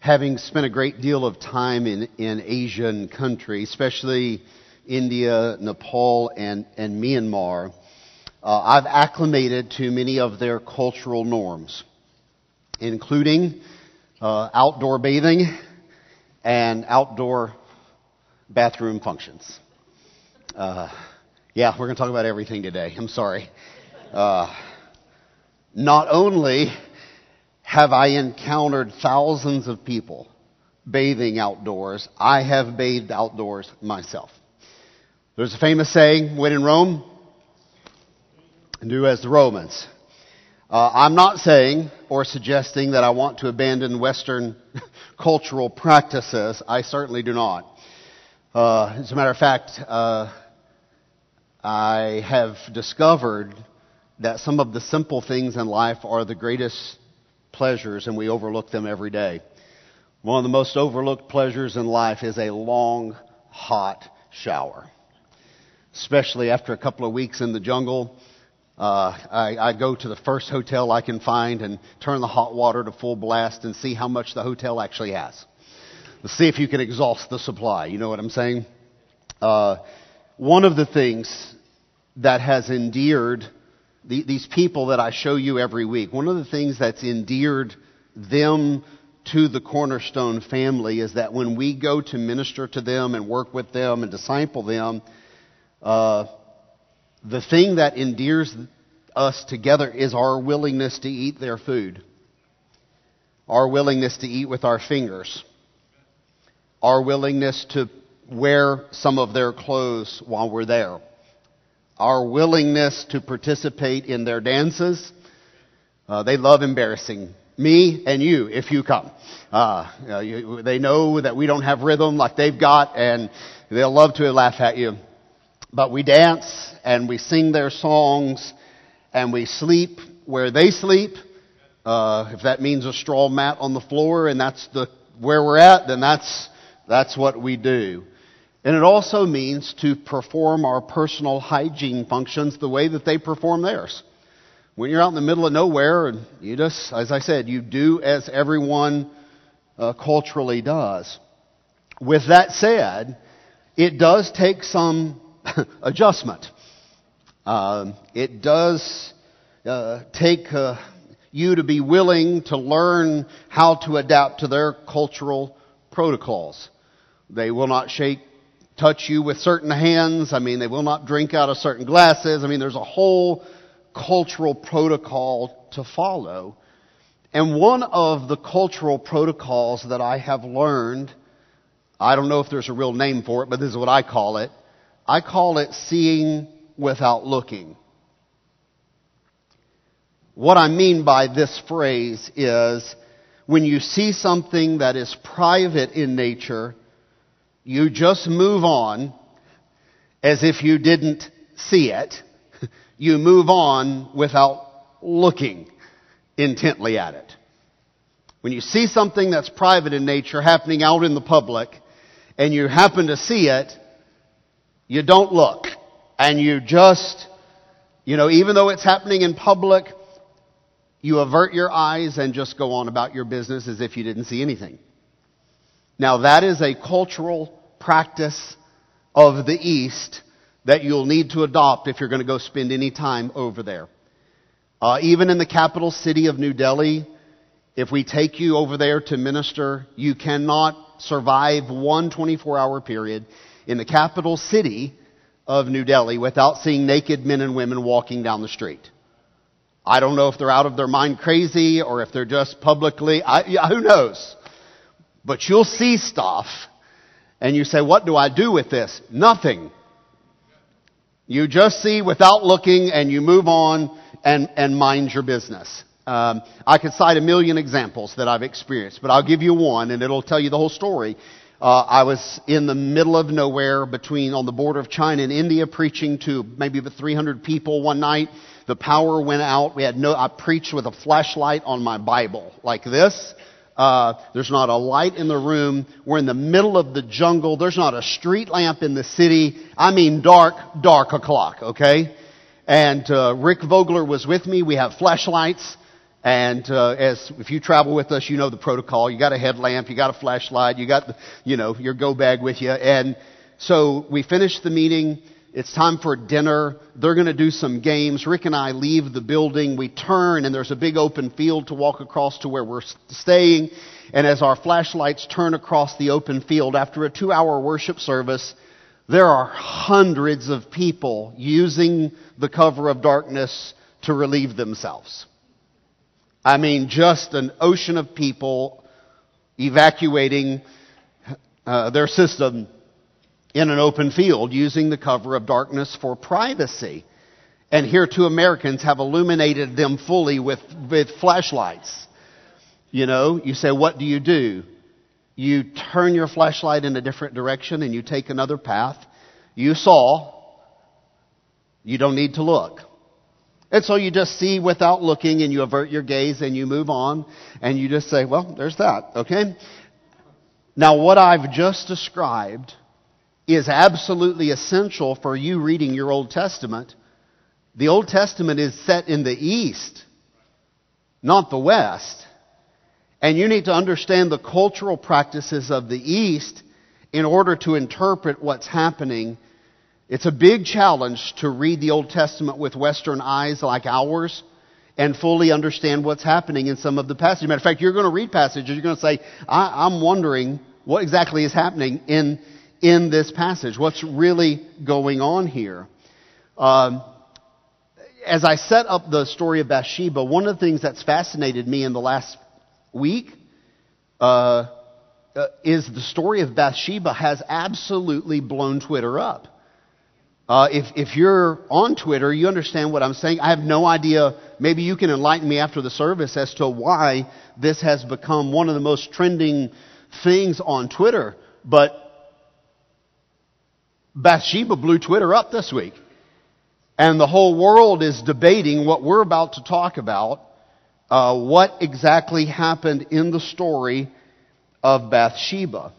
having spent a great deal of time in, in Asian countries, especially India, Nepal, and, and Myanmar, uh, I've acclimated to many of their cultural norms, including uh, outdoor bathing and outdoor bathroom functions. Uh, yeah, we're going to talk about everything today. I'm sorry. Uh, not only have I encountered thousands of people bathing outdoors, I have bathed outdoors myself. There's a famous saying, when in Rome, do as the Romans. Uh, I'm not saying or suggesting that I want to abandon Western cultural practices. I certainly do not. Uh, as a matter of fact, uh, I have discovered that some of the simple things in life are the greatest pleasures and we overlook them every day. One of the most overlooked pleasures in life is a long, hot shower. Especially after a couple of weeks in the jungle, uh, I, I go to the first hotel I can find and turn the hot water to full blast and see how much the hotel actually has. Let's see if you can exhaust the supply. You know what I'm saying? Uh, one of the things that has endeared the, these people that I show you every week, one of the things that's endeared them to the Cornerstone family is that when we go to minister to them and work with them and disciple them, uh, the thing that endears us together is our willingness to eat their food, our willingness to eat with our fingers, our willingness to wear some of their clothes while we're there our willingness to participate in their dances. Uh, they love embarrassing me and you if you come. Uh, you, they know that we don't have rhythm like they've got, and they'll love to laugh at you. But we dance and we sing their songs, and we sleep where they sleep. Uh, if that means a straw mat on the floor, and that's the where we're at, then that's that's what we do. And it also means to perform our personal hygiene functions the way that they perform theirs. When you're out in the middle of nowhere and you just, as I said, you do as everyone uh, culturally does. With that said, it does take some adjustment. Uh, it does uh, take uh, you to be willing to learn how to adapt to their cultural protocols. They will not shake touch you with certain hands. I mean, they will not drink out of certain glasses. I mean, there's a whole cultural protocol to follow. And one of the cultural protocols that I have learned, I don't know if there's a real name for it, but this is what I call it. I call it seeing without looking. What I mean by this phrase is when you see something that is private in nature, you just move on as if you didn't see it. You move on without looking intently at it. When you see something that's private in nature happening out in the public and you happen to see it, you don't look and you just, you know, even though it's happening in public, you avert your eyes and just go on about your business as if you didn't see anything. Now that is a cultural practice of the East that you'll need to adopt if you're going to go spend any time over there. Uh, even in the capital city of New Delhi, if we take you over there to minister, you cannot survive one 24 hour period in the capital city of New Delhi without seeing naked men and women walking down the street. I don't know if they're out of their mind crazy or if they're just publicly, I, who knows? But you'll see stuff and you say, what do I do with this? Nothing. You just see without looking and you move on and, and mind your business. Um, I could cite a million examples that I've experienced, but I'll give you one and it'll tell you the whole story. Uh, I was in the middle of nowhere between on the border of China and India preaching to maybe about 300 people one night. The power went out. We had no, I preached with a flashlight on my Bible like this. Uh, there's not a light in the room. We're in the middle of the jungle. There's not a street lamp in the city. I mean dark, dark o'clock, okay? And uh, Rick Vogler was with me. We have flashlights. And uh, as if you travel with us, you know the protocol. You got a headlamp, you got a flashlight, you got you know your go bag with you. And so we finished the meeting. It's time for dinner. They're going to do some games. Rick and I leave the building. We turn, and there's a big open field to walk across to where we're staying. And as our flashlights turn across the open field after a two hour worship service, there are hundreds of people using the cover of darkness to relieve themselves. I mean, just an ocean of people evacuating uh, their system in an open field using the cover of darkness for privacy. And here two Americans have illuminated them fully with, with flashlights. You know, you say, what do you do? You turn your flashlight in a different direction and you take another path. You saw. You don't need to look. And so you just see without looking and you avert your gaze and you move on and you just say, well, there's that, okay? Now what I've just described is absolutely essential for you reading your Old Testament. The Old Testament is set in the East, not the West. And you need to understand the cultural practices of the East in order to interpret what's happening it's a big challenge to read the Old Testament with Western eyes like ours and fully understand what's happening in some of the passages. Matter of fact, you're going to read passages, you're going to say, I, am wondering what exactly is happening in, in this passage. What's really going on here? Um, as I set up the story of Bathsheba, one of the things that's fascinated me in the last week uh, uh, is the story of Bathsheba has absolutely blown Twitter up. Uh, if, if you're on Twitter, you understand what I'm saying. I have no idea. Maybe you can enlighten me after the service as to why this has become one of the most trending things on Twitter. But Bathsheba blew Twitter up this week. And the whole world is debating what we're about to talk about. Uh, what exactly happened in the story of Bathsheba.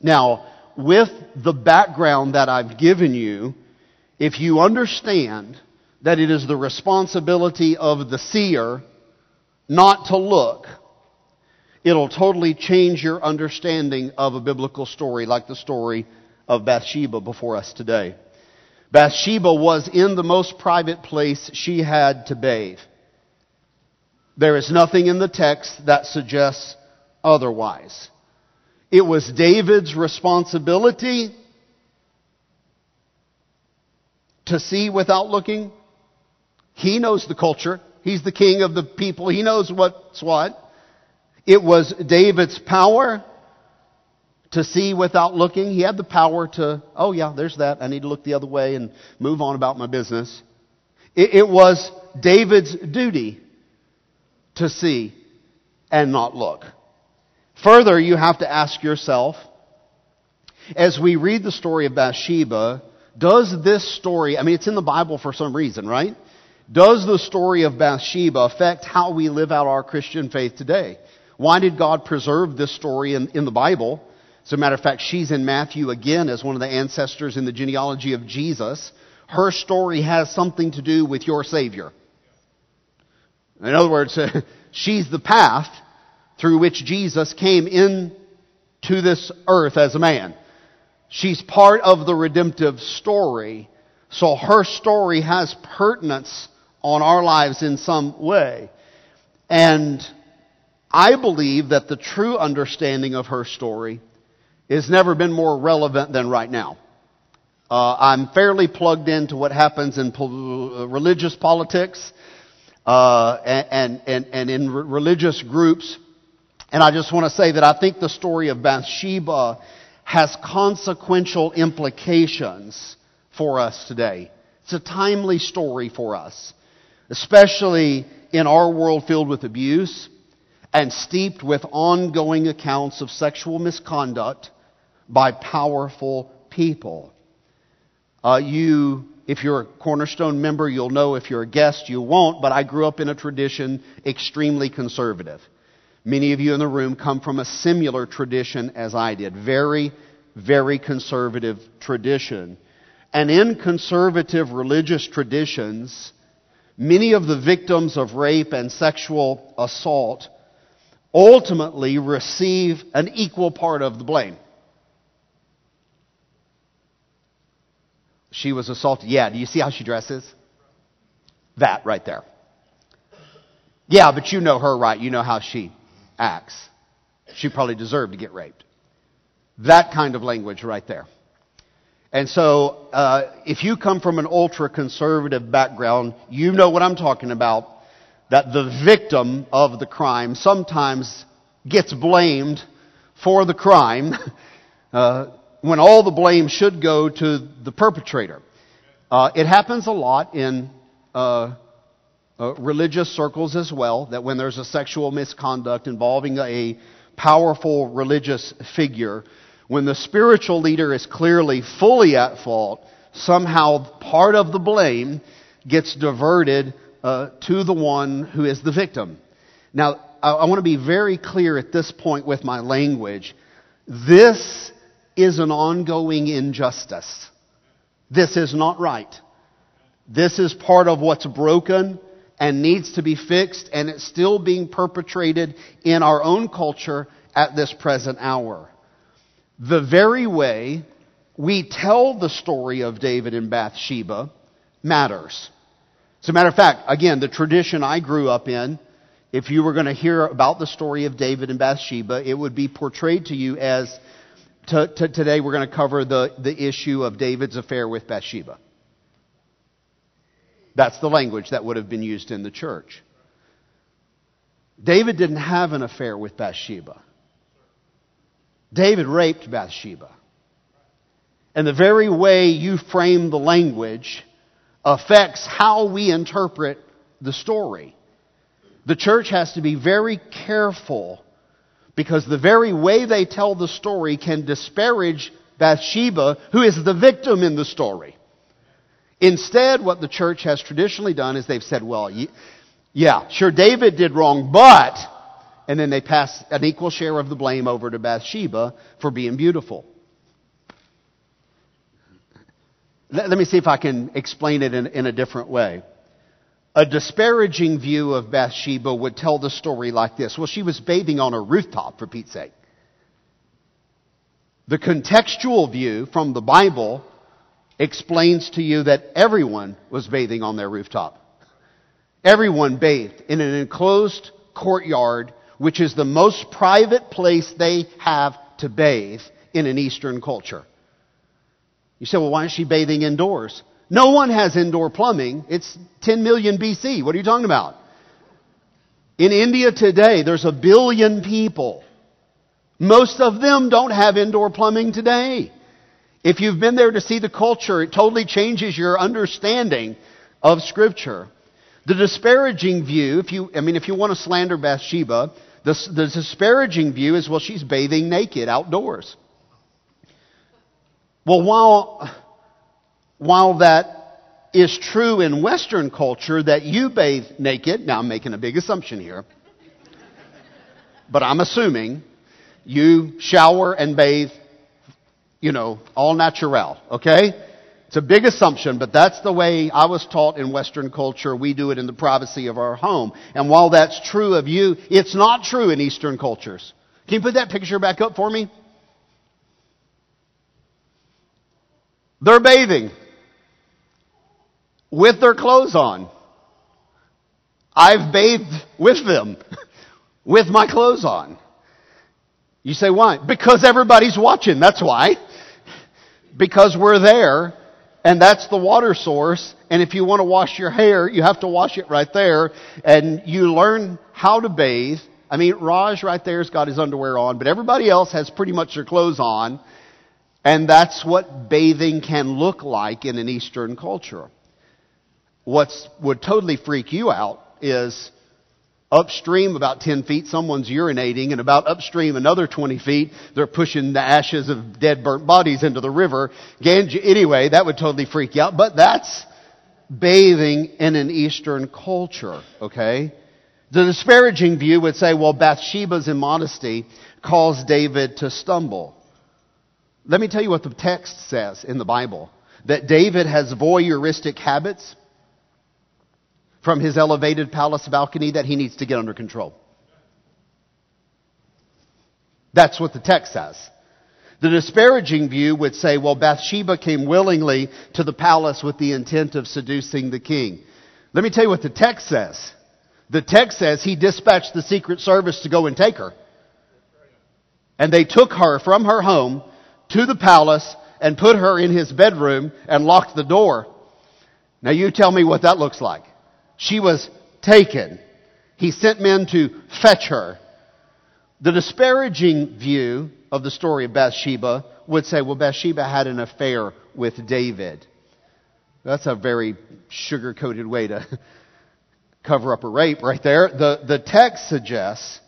Now, with the background that I've given you, if you understand that it is the responsibility of the seer not to look, it'll totally change your understanding of a biblical story like the story of Bathsheba before us today. Bathsheba was in the most private place she had to bathe. There is nothing in the text that suggests otherwise. It was David's responsibility to see without looking. He knows the culture. He's the king of the people. He knows what's what. It was David's power to see without looking. He had the power to, oh yeah, there's that. I need to look the other way and move on about my business. It, it was David's duty to see and not look. Further, you have to ask yourself, as we read the story of Bathsheba, does this story, I mean, it's in the Bible for some reason, right? Does the story of Bathsheba affect how we live out our Christian faith today? Why did God preserve this story in, in the Bible? As a matter of fact, she's in Matthew again as one of the ancestors in the genealogy of Jesus. Her story has something to do with your Savior. In other words, she's the path through which Jesus came in to this earth as a man. She's part of the redemptive story. So her story has pertinence on our lives in some way. And I believe that the true understanding of her story has never been more relevant than right now. Uh, I'm fairly plugged into what happens in pol- religious politics uh, and, and, and in re- religious groups. And I just want to say that I think the story of Bathsheba has consequential implications for us today. It's a timely story for us, especially in our world filled with abuse and steeped with ongoing accounts of sexual misconduct by powerful people. Uh, you, if you're a Cornerstone member, you'll know. If you're a guest, you won't. But I grew up in a tradition extremely conservative. Many of you in the room come from a similar tradition as I did. Very, very conservative tradition. And in conservative religious traditions, many of the victims of rape and sexual assault ultimately receive an equal part of the blame. She was assaulted. Yeah, do you see how she dresses? That right there. Yeah, but you know her right. You know how she acts. She probably deserved to get raped. That kind of language right there. And so, uh, if you come from an ultra conservative background, you know what I'm talking about. That the victim of the crime sometimes gets blamed for the crime uh, when all the blame should go to the perpetrator. Uh, it happens a lot in uh, uh, religious circles as well, that when there's a sexual misconduct involving a powerful religious figure, when the spiritual leader is clearly fully at fault, somehow part of the blame gets diverted uh, to the one who is the victim. Now, I, I want to be very clear at this point with my language. This is an ongoing injustice. This is not right. This is part of what's broken and needs to be fixed, and it's still being perpetrated in our own culture at this present hour. The very way we tell the story of David and Bathsheba matters. As a matter of fact, again, the tradition I grew up in, if you were going to hear about the story of David and Bathsheba, it would be portrayed to you as to, to, today we're going to cover the, the issue of David's affair with Bathsheba. That's the language that would have been used in the church. David didn't have an affair with Bathsheba. David raped Bathsheba. And the very way you frame the language affects how we interpret the story. The church has to be very careful because the very way they tell the story can disparage Bathsheba, who is the victim in the story. Instead, what the church has traditionally done is they've said, well, yeah, sure, David did wrong, but, and then they pass an equal share of the blame over to Bathsheba for being beautiful. Let, me see if I can explain it in, in a different way. A disparaging view of Bathsheba would tell the story like this. Well, she was bathing on a rooftop, for Pete's sake. The contextual view from the Bible explains to you that everyone was bathing on their rooftop. Everyone bathed in an enclosed courtyard, which is the most private place they have to bathe in an Eastern culture. You say, well, why is she bathing indoors? No one has indoor plumbing. It's 10 million BC. What are you talking about? In India today, there's a billion people. Most of them don't have indoor plumbing today. If you've been there to see the culture, it totally changes your understanding of Scripture. The disparaging view, if you, I mean, if you want to slander Bathsheba, the, the disparaging view is, well, she's bathing naked outdoors. Well, while, while that is true in Western culture that you bathe naked, now I'm making a big assumption here, but I'm assuming you shower and bathe you know, all natural, okay? It's a big assumption, but that's the way I was taught in Western culture. We do it in the privacy of our home. And while that's true of you, it's not true in Eastern cultures. Can you put that picture back up for me? They're bathing with their clothes on. I've bathed with them with my clothes on. You say why? Because everybody's watching. That's why because we're there and that's the water source. And if you want to wash your hair, you have to wash it right there. And you learn how to bathe. I mean, Raj right there's got his underwear on, but everybody else has pretty much their clothes on. And that's what bathing can look like in an Eastern culture. What would totally freak you out is Upstream about 10 feet, someone's urinating, and about upstream another 20 feet, they're pushing the ashes of dead burnt bodies into the river. Anyway, that would totally freak you out, but that's bathing in an Eastern culture, okay? The disparaging view would say, well, Bathsheba's immodesty caused David to stumble. Let me tell you what the text says in the Bible. That David has voyeuristic habits from his elevated palace balcony that he needs to get under control. That's what the text says. The disparaging view would say, well, Bathsheba came willingly to the palace with the intent of seducing the king. Let me tell you what the text says. The text says he dispatched the secret service to go and take her. And they took her from her home to the palace and put her in his bedroom and locked the door. Now you tell me what that looks like. She was taken. He sent men to fetch her. The disparaging view of the story of Bathsheba would say, well, Bathsheba had an affair with David. That's a very sugar coated way to cover up a rape right there. The, the text suggests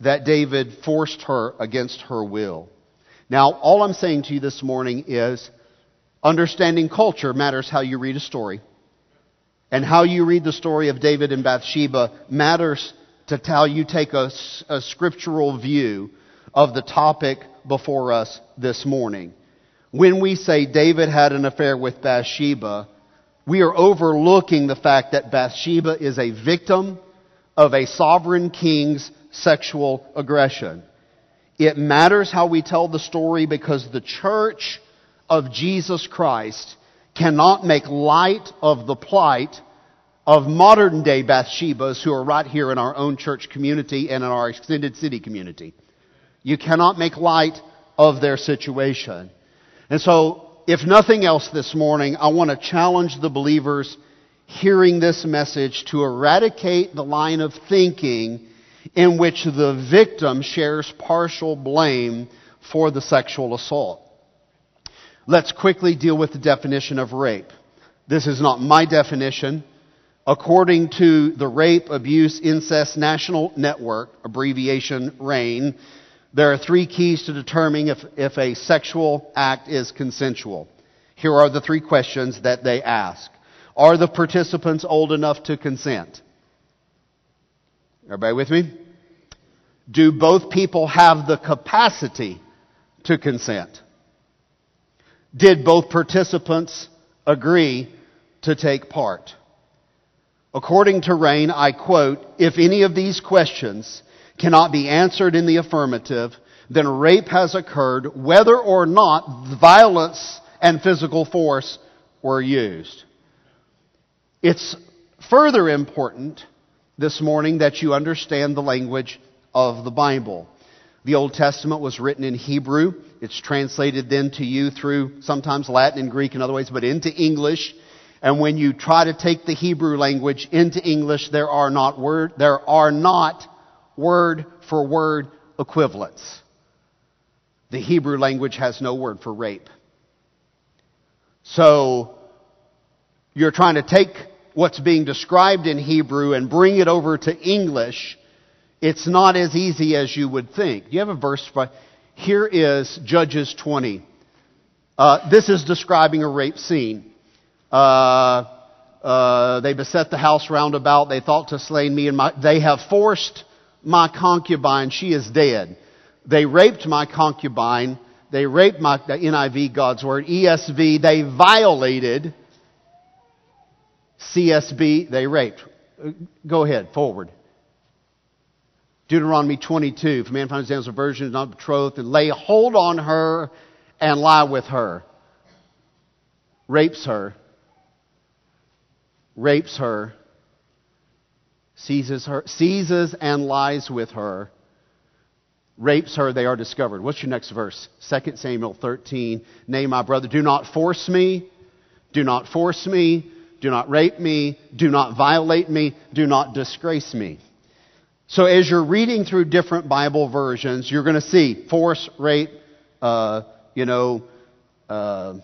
that David forced her against her will. Now, all I'm saying to you this morning is understanding culture matters how you read a story. And how you read the story of David and Bathsheba matters to how you take a, a scriptural view of the topic before us this morning. When we say David had an affair with Bathsheba, we are overlooking the fact that Bathsheba is a victim of a sovereign king's sexual aggression. It matters how we tell the story because the church of Jesus Christ cannot make light of the plight of modern day Bathshebas who are right here in our own church community and in our extended city community. You cannot make light of their situation. And so, if nothing else this morning, I want to challenge the believers hearing this message to eradicate the line of thinking in which the victim shares partial blame for the sexual assault. Let's quickly deal with the definition of rape. This is not my definition. According to the Rape, Abuse, Incest National Network, abbreviation RAINN, there are three keys to determining if, if a sexual act is consensual. Here are the three questions that they ask. Are the participants old enough to consent? Everybody with me? Do both people have the capacity to consent? Did both participants agree to take part? According to RAINN, I quote, if any of these questions cannot be answered in the affirmative, then rape has occurred whether or not violence and physical force were used. It's further important this morning that you understand the language of the Bible. The Old Testament was written in Hebrew. It's translated then to you through sometimes Latin and Greek in other ways, but into English. And when you try to take the Hebrew language into English, there are not word, there are not word for word equivalents. The Hebrew language has no word for rape. So, you're trying to take what's being described in Hebrew and bring it over to English, it's not as easy as you would think. Do you have a verse? Here is Judges 20. Uh, this is describing a rape scene. Uh, uh, they beset the house round about. They thought to slay me and my. They have forced my concubine. She is dead. They raped my concubine. They raped my the NIV, God's word, ESV. They violated CSB, they raped. Go ahead, forward. Deuteronomy 22, if a man finds a virgin is not betrothed, and lay hold on her and lie with her. Rapes her. Rapes her. Seizes her, seizes and lies with her. Rapes her, they are discovered. What's your next verse? 2 Samuel 13. Nay, my brother, do not force me. Do not force me do not rape me. Do not violate me. Do not disgrace me. So as you're reading through different Bible versions, you're going to see force, rape, uh, you know, uh,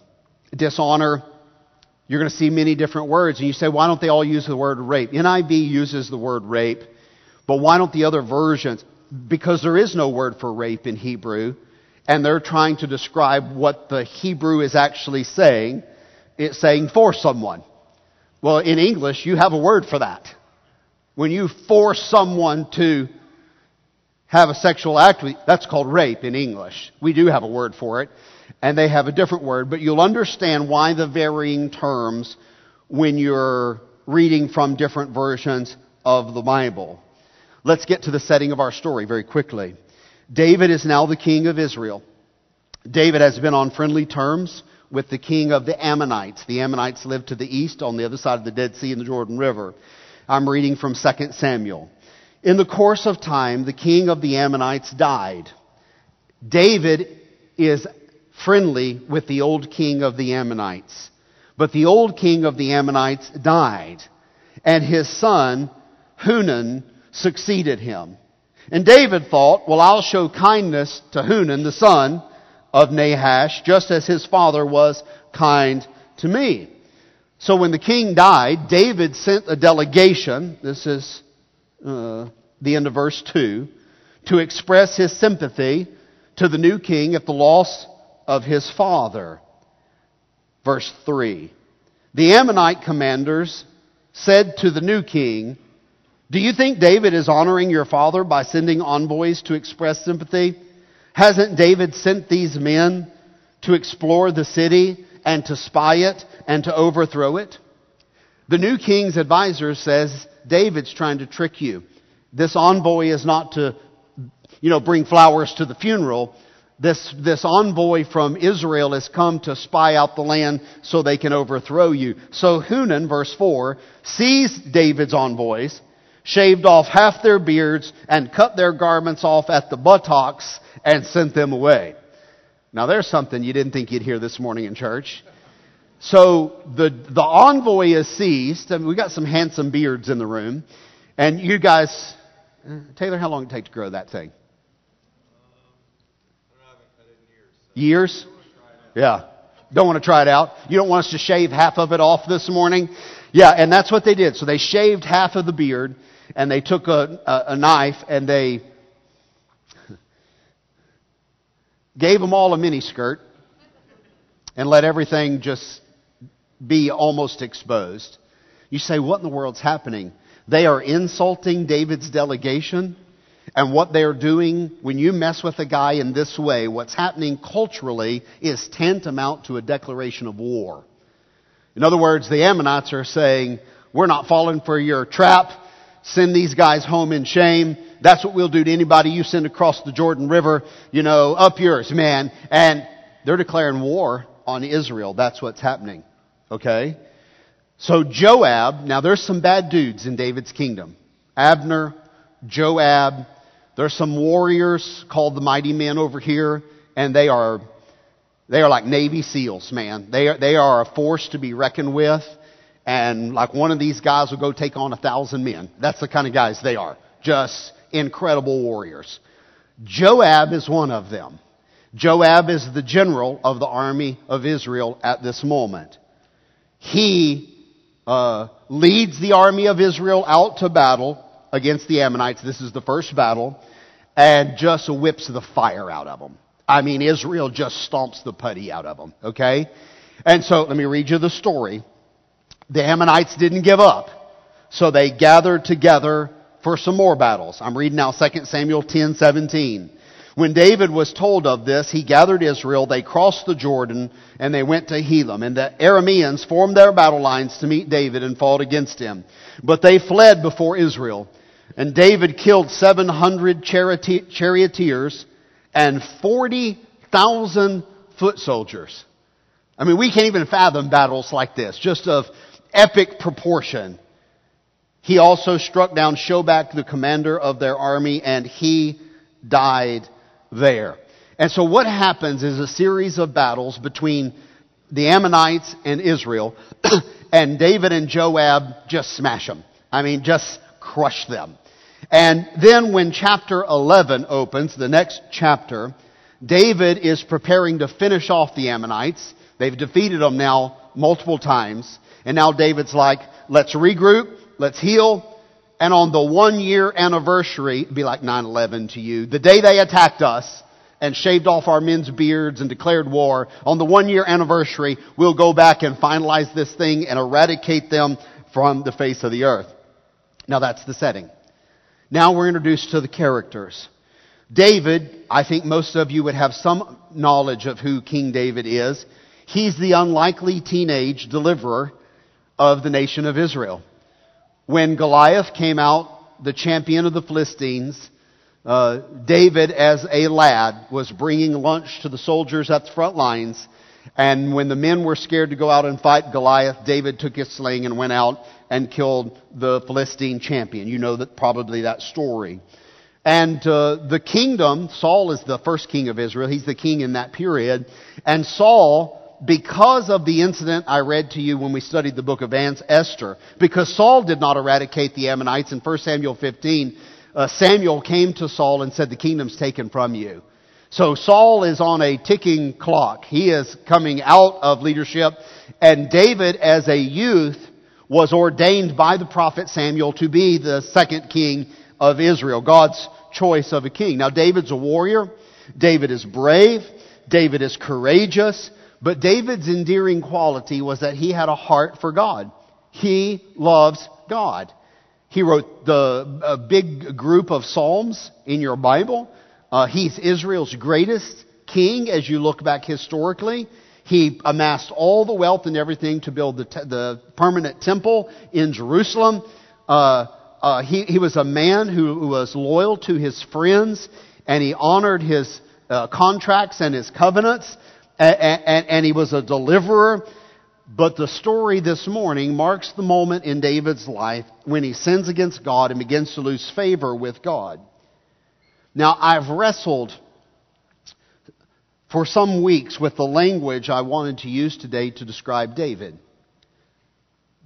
dishonor. You're going to see many different words. And you say, why don't they all use the word rape? NIV uses the word rape, but why don't the other versions? Because there is no word for rape in Hebrew, and they're trying to describe what the Hebrew is actually saying. It's saying for someone. Well, in English, you have a word for that. When you force someone to have a sexual act, that's called rape in English. We do have a word for it, and they have a different word, but you'll understand why the varying terms when you're reading from different versions of the Bible. Let's get to the setting of our story very quickly. David is now the king of Israel. David has been on friendly terms with the king of the Ammonites. The Ammonites lived to the east on the other side of the Dead Sea and the Jordan River. I'm reading from 2 Samuel. In the course of time, the king of the Ammonites died. David is friendly with the old king of the Ammonites. But the old king of the Ammonites died, and his son, Hanun, succeeded him. And David thought, well, I'll show kindness to Hanun, the son of Nahash, just as his father was kind to me. So when the king died, David sent a delegation, this is uh, the end of verse 2, to express his sympathy to the new king at the loss of his father. Verse 3. The Ammonite commanders said to the new king, Do you think David is honoring your father by sending envoys to express sympathy? Hasn't David sent these men to explore the city and to spy it and to overthrow it? The new king's advisor says David's trying to trick you. This envoy is not to, you know, bring flowers to the funeral this, this envoy from Israel has come to spy out the land so they can overthrow you. So Hanun, verse 4, seized David's envoys, shaved off half their beards, and cut their garments off at the buttocks and sent them away. Now there's something you didn't think you'd hear this morning in church. So the, the envoy is seized. I mean, we got some handsome beards in the room. And you guys, uh, Taylor, how long did it take to grow that thing? Years? Yeah. Don't want to try it out. You don't want us to shave half of it off this morning? Yeah, and that's what they did. So they shaved half of the beard, and they took a, a, a knife, and they gave them all a miniskirt, and let everything just be almost exposed. You say, what in the world's happening? They are insulting David's delegation. And what they're doing, when you mess with a guy in this way, what's happening culturally is tantamount to a declaration of war. In other words, the Ammonites are saying, we're not falling for your trap. Send these guys home in shame. That's what we'll do to anybody you send across the Jordan River, you know, up yours, man. And they're declaring war on Israel. That's what's happening. Okay? So Joab, now there's some bad dudes in David's kingdom. Abner, Joab, there's some warriors called the mighty men over here, and they are, they are like Navy SEALs, man. They are, they are a force to be reckoned with. And like one of these guys will go take on a thousand men. That's the kind of guys they are. Just incredible warriors. Joab is one of them. Joab is the general of the army of Israel at this moment. He uh, leads the army of Israel out to battle against the Ammonites. This is the first battle. And just whips the fire out of them. I mean, Israel just stomps the putty out of them. Okay? And so, let me read you the story. The Ammonites didn't give up. So they gathered together for some more battles. I'm reading now 2 Samuel 10, 17. When David was told of this, he gathered Israel, they crossed the Jordan, and they went to Helam. And the Arameans formed their battle lines to meet David and fought against him. But they fled before Israel. And David killed 700 charioteers and 40,000 foot soldiers. I mean, we can't even fathom battles like this, just of epic proportion. He also struck down Shobak, the commander of their army, and he died there. And so what happens is a series of battles between the Ammonites and Israel, and David and Joab just smash them. I mean, just crush them. And then when chapter 11 opens, the next chapter, David is preparing to finish off the Ammonites. They've defeated them now multiple times. And now David's like, let's regroup, let's heal. And on the one year anniversary, be like 9-11 to you, the day they attacked us and shaved off our men's beards and declared war, on the one year anniversary, we'll go back and finalize this thing and eradicate them from the face of the earth. Now that's the setting. Now we're introduced to the characters. David, I think most of you would have some knowledge of who King David is. He's the unlikely teenage deliverer of the nation of Israel. When Goliath came out, the champion of the Philistines, uh, David, as a lad, was bringing lunch to the soldiers at the front lines. And when the men were scared to go out and fight Goliath, David took his sling and went out and killed the Philistine champion. You know that probably that story. And uh, the kingdom, Saul is the first king of Israel. He's the king in that period. And Saul, because of the incident I read to you when we studied the book of Esther, because Saul did not eradicate the Ammonites in 1 Samuel 15, uh, Samuel came to Saul and said, the kingdom's taken from you. So Saul is on a ticking clock. He is coming out of leadership. And David, as a youth, was ordained by the prophet Samuel to be the second king of Israel, God's choice of a king. Now, David's a warrior. David is brave. David is courageous. But David's endearing quality was that he had a heart for God. He loves God. He wrote the a big group of Psalms in your Bible. Uh, he's Israel's greatest king as you look back historically. He amassed all the wealth and everything to build the, te- the permanent temple in Jerusalem. Uh, uh, he, he, was a man who, who, was loyal to his friends, and he honored his uh, contracts and his covenants, and, and, and he was a deliverer. But the story this morning marks the moment in David's life when he sins against God and begins to lose favor with God. Now, I've wrestled for some weeks with the language I wanted to use today to describe David.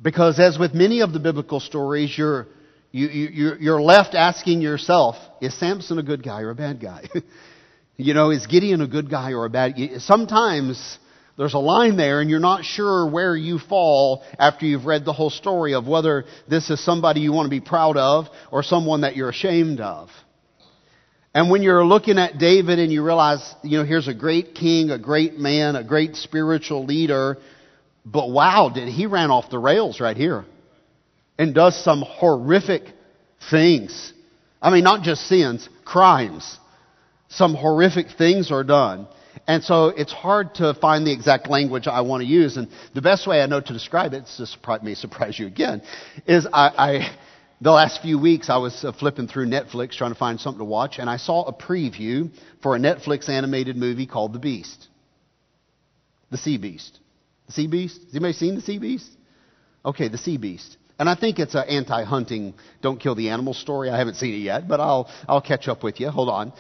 Because as with many of the biblical stories, you're, you, you, you're left asking yourself, is Samson a good guy or a bad guy? you know, is Gideon a good guy or a bad guy? Sometimes there's a line there and you're not sure where you fall after you've read the whole story of whether this is somebody you want to be proud of or someone that you're ashamed of. And when you're looking at David and you realize, you know, here's a great king, a great man, a great spiritual leader, but wow, did he ran off the rails right here and does some horrific things. I mean, not just sins, crimes. Some horrific things are done. And so it's hard to find the exact language I want to use. And the best way I know to describe it, this may surprise you again, is I, I the last few weeks, I was uh, flipping through Netflix trying to find something to watch, and I saw a preview for a Netflix animated movie called The Beast. The Sea Beast. The Sea Beast? Has anybody seen The Sea Beast? Okay, The Sea Beast. And I think it's an anti-hunting, don't kill the animal story. I haven't seen it yet, but I'll, I'll catch up with you. Hold on.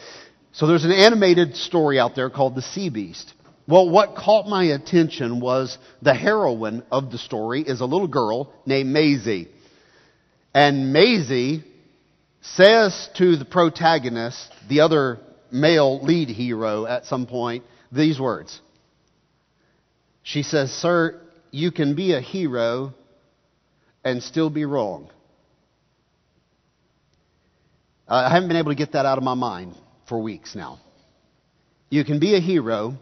So there's an animated story out there called The Sea Beast. Well, what caught my attention was the heroine of the story is a little girl named Maisie. And Maisie says to the protagonist, the other male lead hero at some point, these words. She says, Sir, you can be a hero and still be wrong. Uh, I haven't been able to get that out of my mind for weeks now. You can be a hero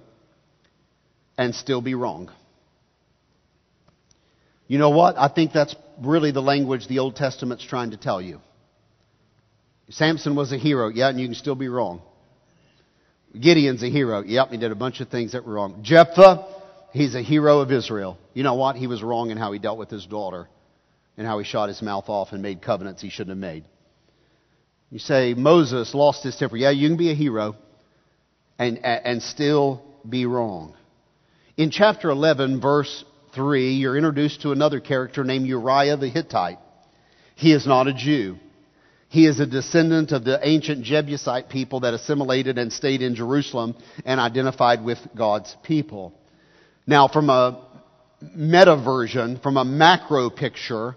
and still be wrong. You know what? I think that's really the language the Old Testament's trying to tell you. Samson was a hero, yeah, and you can still be wrong. Gideon's a hero, yep, he did a bunch of things that were wrong. Jephthah, he's a hero of Israel. You know what? He was wrong in how he dealt with his daughter and how he shot his mouth off and made covenants he shouldn't have made. You say Moses lost his temper. Yeah, you can be a hero and, and still be wrong. In chapter 11, verse 3, you're introduced to another character named Uriah the Hittite. He is not a Jew. He is a descendant of the ancient Jebusite people that assimilated and stayed in Jerusalem and identified with God's people. Now, from a meta version, from a macro picture,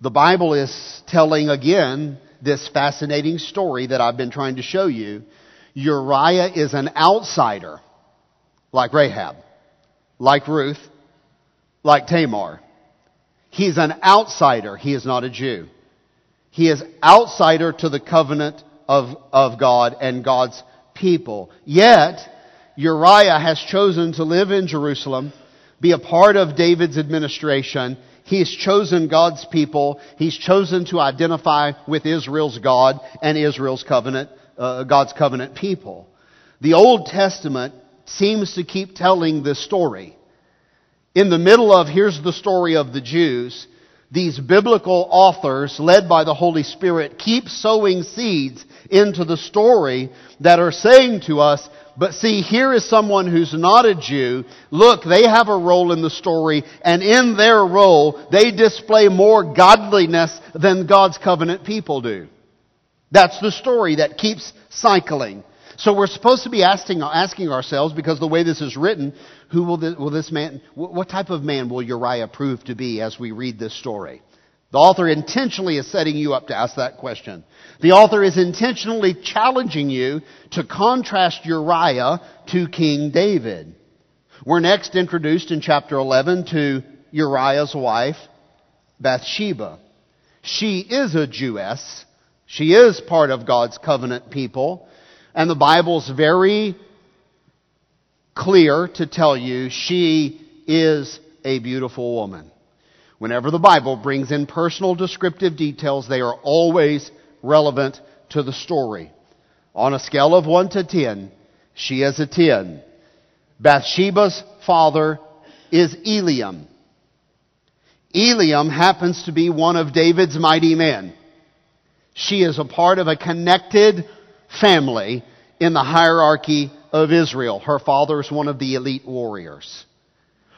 the Bible is telling again this fascinating story that I've been trying to show you. Uriah is an outsider, like Rahab, like Ruth, like Tamar. He's an outsider. He is not a Jew. He is outsider to the covenant of, of God and God's people. Yet, Uriah has chosen to live in Jerusalem, be a part of David's administration. He's chosen God's people. He's chosen to identify with Israel's God and Israel's covenant, uh, God's covenant people. The Old Testament seems to keep telling this story in the middle of here's the story of the Jews, these biblical authors, led by the Holy Spirit, keep sowing seeds into the story that are saying to us, but see, here is someone who's not a Jew. Look, they have a role in the story, and in their role, they display more godliness than God's covenant people do. That's the story that keeps cycling. So we're supposed to be asking, asking ourselves, because the way this is written, who will this, will this man, what type of man will Uriah prove to be as we read this story? The author intentionally is setting you up to ask that question. The author is intentionally challenging you to contrast Uriah to King David. We're next introduced in chapter 11 to Uriah's wife, Bathsheba. She is a Jewess. She is part of God's covenant people. And the Bible's very clear to tell you she is a beautiful woman. Whenever the Bible brings in personal descriptive details, they are always relevant to the story. On a scale of 1 to 10, she is a 10. Bathsheba's father is Eliam. Eliam happens to be one of David's mighty men. She is a part of a connected family in the hierarchy of Israel. Her father is one of the elite warriors.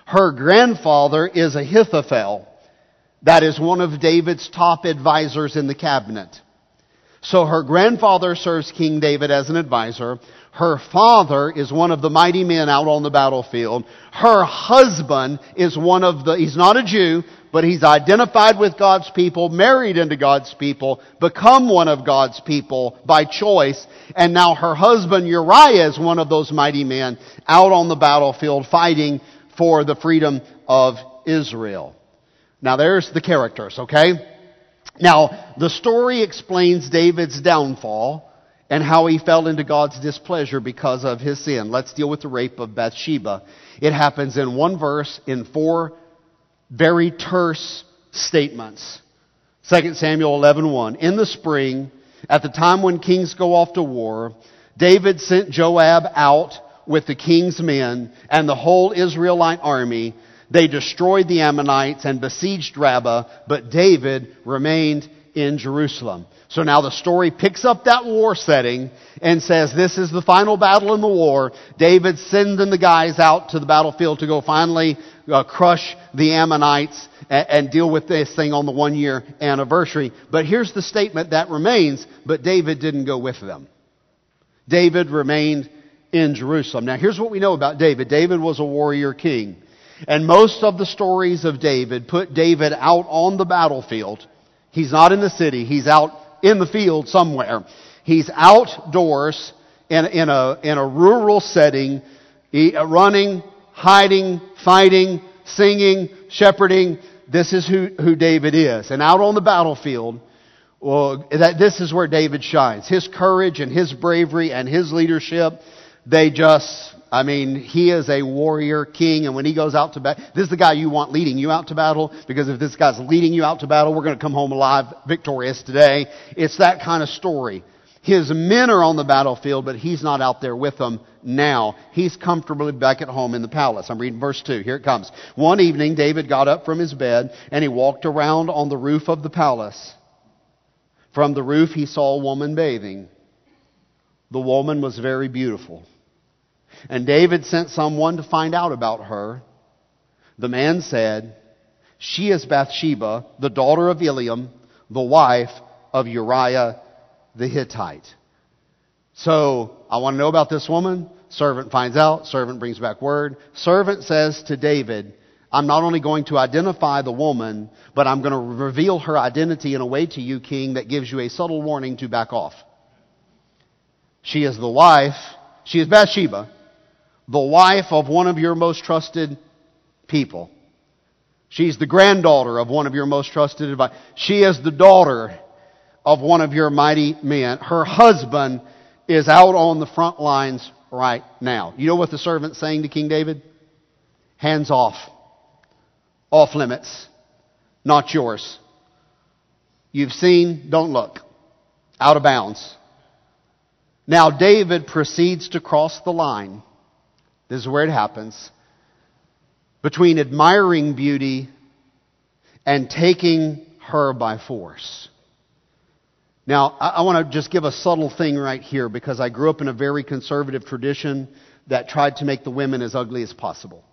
Her grandfather is Ahithophel. That is one of David's top advisors in the cabinet. So her grandfather serves King David as an advisor. Her father is one of the mighty men out on the battlefield. Her husband is one of the, he's not a Jew, but he's identified with God's people, married into God's people, become one of God's people by choice, and now her husband Uriah is one of those mighty men out on the battlefield fighting for the freedom of Israel. Now there's the characters, okay? Now, the story explains David's downfall and how he fell into God's displeasure because of his sin. Let's deal with the rape of Bathsheba. It happens in one verse in four very terse statements. 2 Samuel 11:1. In the spring, at the time when kings go off to war, David sent Joab out with the king's men and the whole Israelite army. They destroyed the Ammonites and besieged Rabbah, but David remained in Jerusalem. So now the story picks up that war setting and says this is the final battle in the war. David sending the guys out to the battlefield to go finally uh, crush the Ammonites and, and deal with this thing on the one year anniversary. But here's the statement that remains, but David didn't go with them. David remained in Jerusalem. Now here's what we know about David. David was a warrior king. And most of the stories of David put David out on the battlefield. He's not in the city. He's out in the field somewhere. He's outdoors in, in, a, in a rural setting, running, hiding, fighting, singing, shepherding. This is who, who David is. And out on the battlefield, well, that, this is where David shines. His courage and his bravery and his leadership, they just, I mean, he is a warrior king, and when he goes out to battle, this is the guy you want leading you out to battle, because if this guy's leading you out to battle, we're going to come home alive, victorious today. It's that kind of story. His men are on the battlefield, but he's not out there with them now. He's comfortably back at home in the palace. I'm reading verse 2. Here it comes. One evening, David got up from his bed and he walked around on the roof of the palace. From the roof, he saw a woman bathing. The woman was very beautiful. And David sent someone to find out about her. The man said, She is Bathsheba, the daughter of Eliam, the wife of Uriah the Hittite. So, I want to know about this woman. Servant finds out. Servant brings back word. Servant says to David, I'm not only going to identify the woman, but I'm going to reveal her identity in a way to you, king, that gives you a subtle warning to back off. She is the wife, she is Bathsheba, the wife of one of your most trusted people. She's the granddaughter of one of your most trusted advisors. She is the daughter of one of your mighty men. Her husband is out on the front lines right now. You know what the servant's saying to King David? Hands off. Off limits. Not yours. You've seen, don't look. Out of bounds. Now David proceeds to cross the line. This is where it happens. Between admiring beauty and taking her by force. Now, I, I want to just give a subtle thing right here because I grew up in a very conservative tradition that tried to make the women as ugly as possible.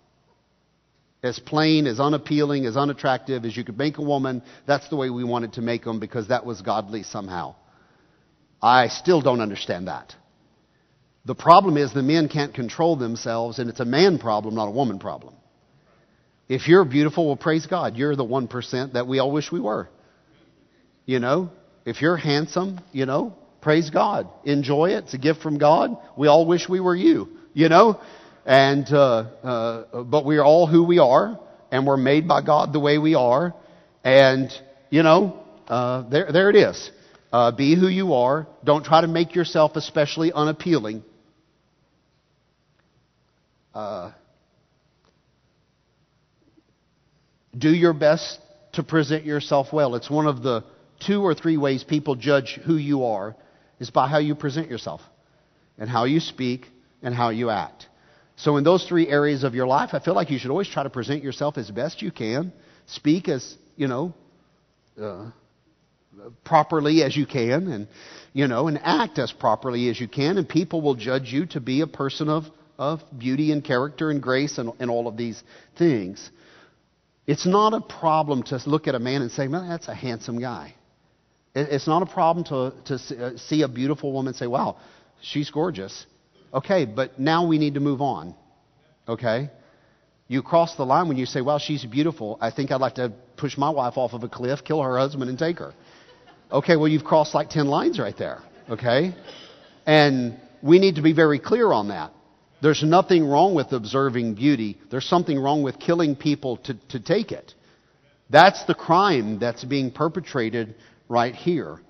As plain, as unappealing, as unattractive as you could make a woman, that's the way we wanted to make them because that was godly somehow. I still don't understand that. The problem is the men can't control themselves, and it's a man problem, not a woman problem. If you're beautiful, well, praise God. You're the 1% that we all wish we were. You know, if you're handsome, you know, praise God. Enjoy it. It's a gift from God. We all wish we were you, you know. And, uh, uh, but we are all who we are, and we're made by God the way we are. And, you know, uh, there, there it is. Uh, be who you are. Don't try to make yourself especially unappealing. Uh, do your best to present yourself well. It's one of the two or three ways people judge who you are is by how you present yourself and how you speak and how you act. So in those three areas of your life, I feel like you should always try to present yourself as best you can, speak as, you know, uh, properly as you can and, you know, and act as properly as you can and people will judge you to be a person of, of beauty and character and grace and, and all of these things. It's not a problem to look at a man and say, man, that's a handsome guy. It's not a problem to, to uh, see a beautiful woman and say, wow, she's gorgeous. Okay, but now we need to move on. Okay? You cross the line when you say, well, she's beautiful. I think I'd like to push my wife off of a cliff, kill her husband, and take her. Okay, well, you've crossed like 10 lines right there. Okay? And we need to be very clear on that. There's nothing wrong with observing beauty. There's something wrong with killing people to, to take it. That's the crime that's being perpetrated right here.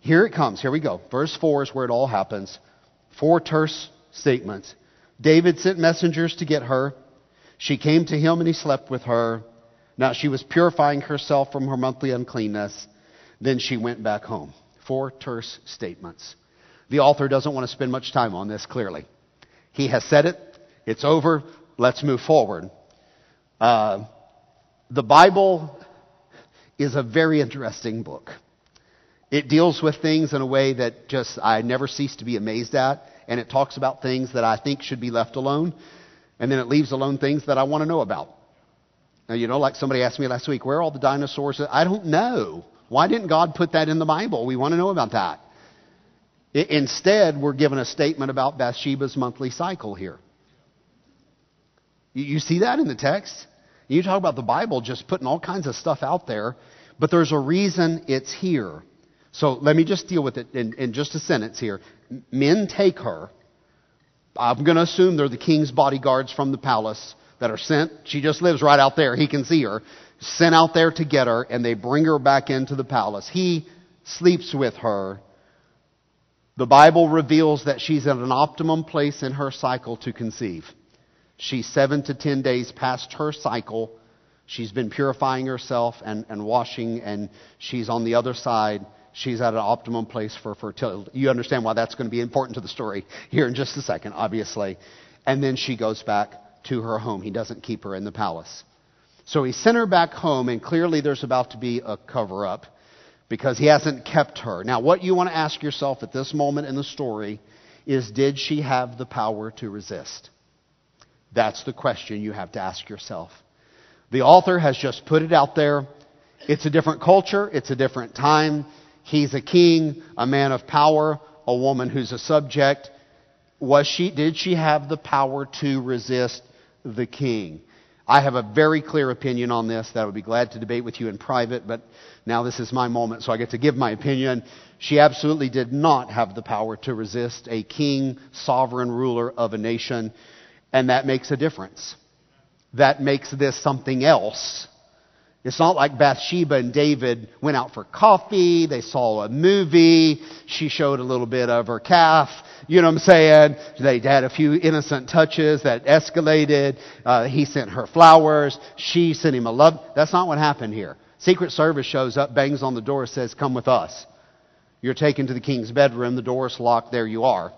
Here it comes. Here we go. Verse 4 is where it all happens. Four terse statements. David sent messengers to get her. She came to him and he slept with her. Now she was purifying herself from her monthly uncleanness. Then she went back home. Four terse statements. The author doesn't want to spend much time on this, clearly. He has said it. It's over. Let's move forward. Uh, the Bible is a very interesting book. It deals with things in a way that just I never cease to be amazed at, and it talks about things that I think should be left alone, and then it leaves alone things that I want to know about. Now, you know, like somebody asked me last week, where are all the dinosaurs? I don't know. Why didn't God put that in the Bible? We want to know about that. Instead, we're given a statement about Bathsheba's monthly cycle here. You see that in the text? You talk about the Bible just putting all kinds of stuff out there, but there's a reason it's here. So let me just deal with it in, in just a sentence here. Men take her. I'm going to assume they're the king's bodyguards from the palace that are sent. She just lives right out there. He can see her. Sent out there to get her, and they bring her back into the palace. He sleeps with her the Bible reveals that she's at an optimum place in her cycle to conceive. She's seven to ten days past her cycle. She's been purifying herself and, and washing, and she's on the other side. She's at an optimum place for fertility. You understand why that's going to be important to the story here in just a second, obviously. And then she goes back to her home. He doesn't keep her in the palace. So he sent her back home, and clearly there's about to be a cover up because he hasn't kept her. Now, what you want to ask yourself at this moment in the story is did she have the power to resist? That's the question you have to ask yourself. The author has just put it out there. It's a different culture, it's a different time. He's a king, a man of power, a woman who's a subject. Was she, did she have the power to resist the king? I have a very clear opinion on this that I would be glad to debate with you in private, but now this is my moment, so I get to give my opinion. She absolutely did not have the power to resist a king, sovereign ruler of a nation, and that makes a difference. That makes this something else. It's not like Bathsheba and David went out for coffee, they saw a movie, she showed a little bit of her calf, you know what I'm saying? They had a few innocent touches that escalated, uh, he sent her flowers, she sent him a love. That's not what happened here. Secret Service shows up, bangs on the door, says, Come with us. You're taken to the king's bedroom, the door's locked, there you are.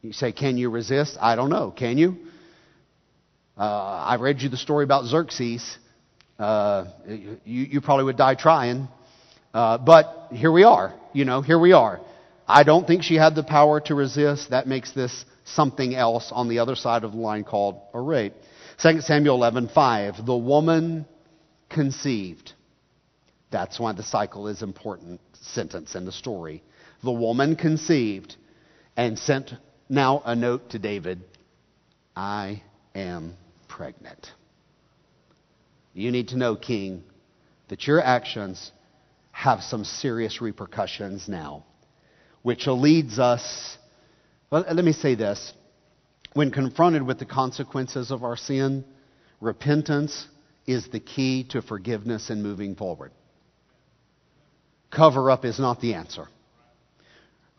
You say, Can you resist? I don't know. Can you? Uh, I read you the story about Xerxes. Uh, you, you probably would die trying. Uh, but here we are. You know, here we are. I don't think she had the power to resist. That makes this something else on the other side of the line called a rape. 2 Samuel 11:5. The woman conceived. That's why the cycle is important sentence in the story. The woman conceived and sent now a note to David. I am pregnant. You need to know, King, that your actions have some serious repercussions now, which leads us. Well, let me say this. When confronted with the consequences of our sin, repentance is the key to forgiveness and moving forward. Cover up is not the answer.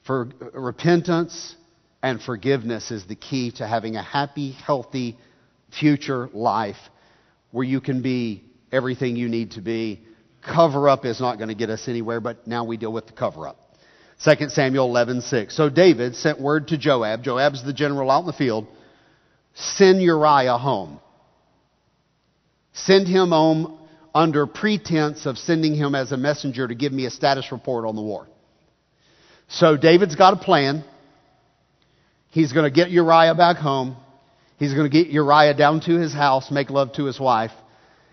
For repentance and forgiveness is the key to having a happy, healthy future life where you can be everything you need to be. Cover up is not going to get us anywhere, but now we deal with the cover up. 2 Samuel 11:6. So David sent word to Joab. Joab's the general out in the field. Send Uriah home. Send him home under pretense of sending him as a messenger to give me a status report on the war. So David's got a plan. He's going to get Uriah back home. He's going to get Uriah down to his house, make love to his wife.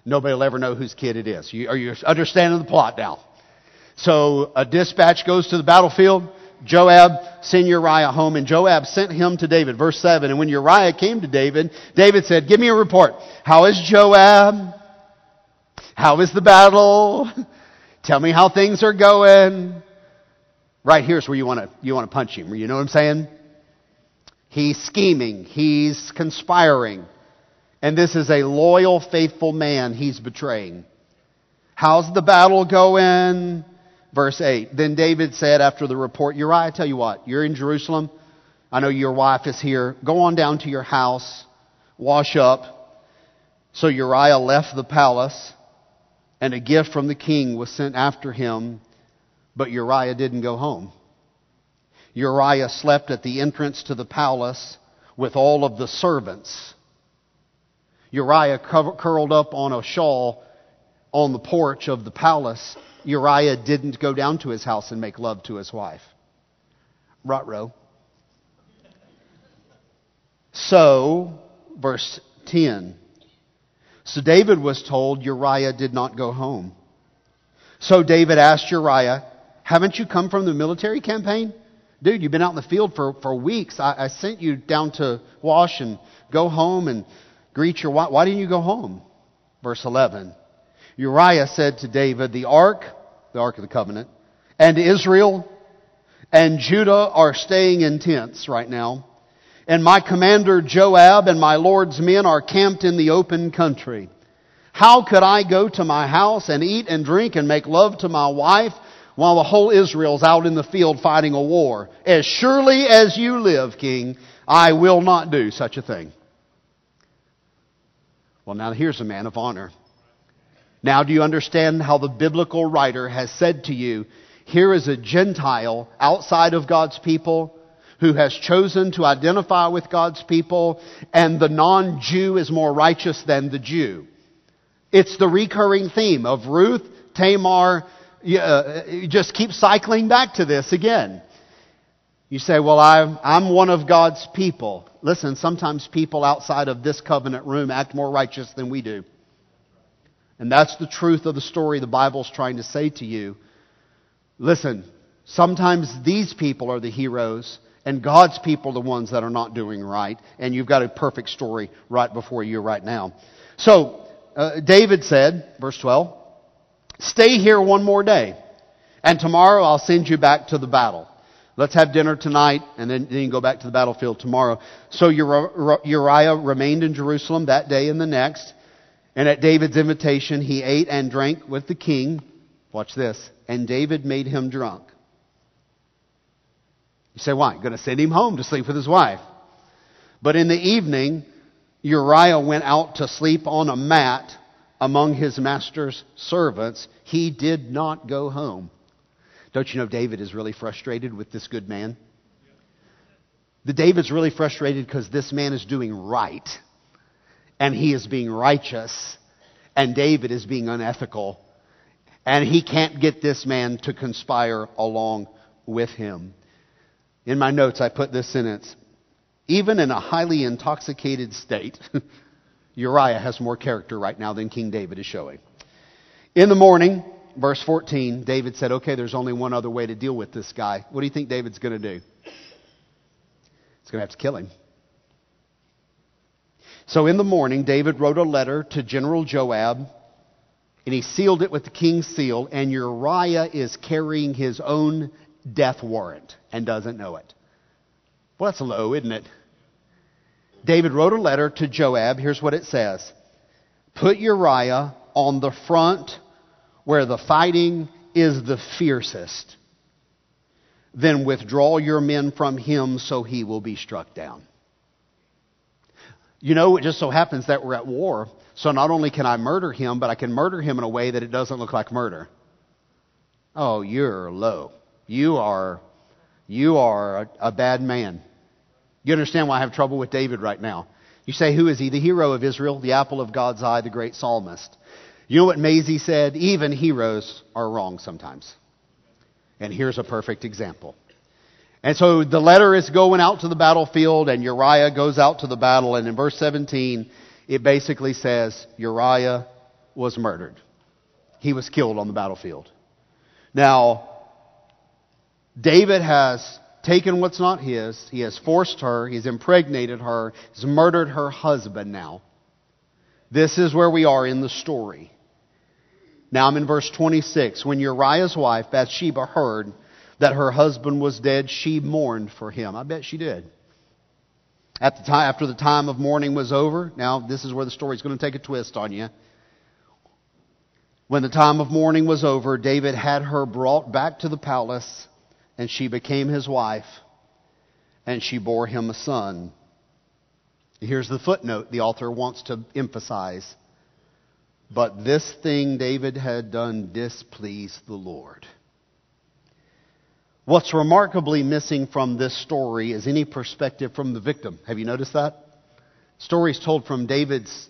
Nobody will ever know whose kid it is. You, are you understanding the plot now? So a dispatch goes to the battlefield. Joab sent Uriah home, and Joab sent him to David. Verse 7. And when Uriah came to David, David said, Give me a report. How is Joab? How is the battle? Tell me how things are going. Right here's where you want to you want to punch him. You know what I'm saying? He's scheming. He's conspiring. And this is a loyal, faithful man he's betraying. How's the battle going? Verse 8. Then David said after the report, Uriah, tell you what, you're in Jerusalem. I know your wife is here. Go on down to your house, wash up. So Uriah left the palace, and a gift from the king was sent after him, but Uriah didn't go home. Uriah slept at the entrance to the palace with all of the servants. Uriah curled up on a shawl on the porch of the palace Uriah didn't go down to his house and make love to his wife. Rutro. So, verse 10. So David was told Uriah did not go home. So David asked Uriah, Haven't you come from the military campaign? Dude, you've been out in the field for, for weeks. I, I sent you down to wash and go home and greet your wife. Why didn't you go home? Verse 11. Uriah said to David, The ark, the ark of the covenant, and Israel and Judah are staying in tents right now. And my commander Joab and my Lord's men are camped in the open country. How could I go to my house and eat and drink and make love to my wife while the whole Israel's out in the field fighting a war? As surely as you live, king, I will not do such a thing. Well, now here's a man of honor. Now, do you understand how the biblical writer has said to you, here is a Gentile outside of God's people who has chosen to identify with God's people, and the non Jew is more righteous than the Jew. It's the recurring theme of Ruth, Tamar, you just keep cycling back to this again. You say, well, I'm, I'm one of God's people. Listen, sometimes people outside of this covenant room act more righteous than we do. And that's the truth of the story the Bible's trying to say to you. Listen, sometimes these people are the heroes and God's people are the ones that are not doing right. And you've got a perfect story right before you right now. So, uh, David said, verse 12, stay here one more day and tomorrow I'll send you back to the battle. Let's have dinner tonight and then, then go back to the battlefield tomorrow. So Uriah remained in Jerusalem that day and the next. And at David's invitation, he ate and drank with the king. Watch this. And David made him drunk. You say, why? Going to send him home to sleep with his wife. But in the evening, Uriah went out to sleep on a mat among his master's servants. He did not go home. Don't you know David is really frustrated with this good man? The David's really frustrated because this man is doing right and he is being righteous. and David is being unethical. And he can't get this man to conspire along with him. In my notes, I put this sentence Even in a highly intoxicated state, Uriah has more character right now than King David is showing. In the morning, verse 14, David said, Okay, there's only one other way to deal with this guy. What do you think David's going to do? He's going to have to kill him. So in the morning, David wrote a letter to General Joab, and he sealed it with the king's seal, and Uriah is carrying his own death warrant and doesn't know it. Well, that's low, isn't it? David wrote a letter to Joab. Here's what it says Put Uriah on the front where the fighting is the fiercest. Then withdraw your men from him so he will be struck down. You know, it just so happens that we're at war. So not only can I murder him, but I can murder him in a way that it doesn't look like murder. Oh, you're low. You are, you are a, a bad man. You understand why I have trouble with David right now. You say, who is he? The hero of Israel, the apple of God's eye, the great psalmist. You know what Maisie said? Even heroes are wrong sometimes. And here's a perfect example. And so the letter is going out to the battlefield, and Uriah goes out to the battle. And in verse 17, it basically says Uriah was murdered. He was killed on the battlefield. Now, David has taken what's not his. He has forced her. He's impregnated her. He's murdered her husband now. This is where we are in the story. Now I'm in verse 26. When Uriah's wife, Bathsheba, heard that her husband was dead, she mourned for him. I bet she did. At the time, after the time of mourning was over, now this is where the story is going to take a twist on you. When the time of mourning was over, David had her brought back to the palace, and she became his wife, and she bore him a son. Here's the footnote the author wants to emphasize. But this thing David had done displeased the Lord. What's remarkably missing from this story is any perspective from the victim. Have you noticed that? Stories told from David's,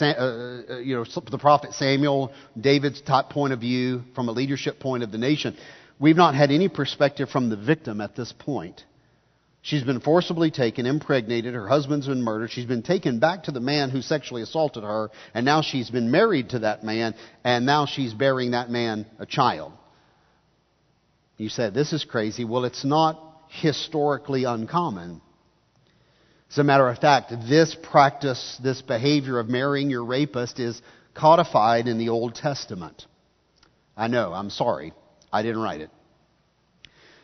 uh, uh, you know, the prophet Samuel, David's top point of view from a leadership point of the nation. We've not had any perspective from the victim at this point. She's been forcibly taken, impregnated, her husband's been murdered, she's been taken back to the man who sexually assaulted her, and now she's been married to that man, and now she's bearing that man a child. You said, this is crazy. Well, it's not historically uncommon. As a matter of fact, this practice, this behavior of marrying your rapist is codified in the Old Testament. I know, I'm sorry. I didn't write it.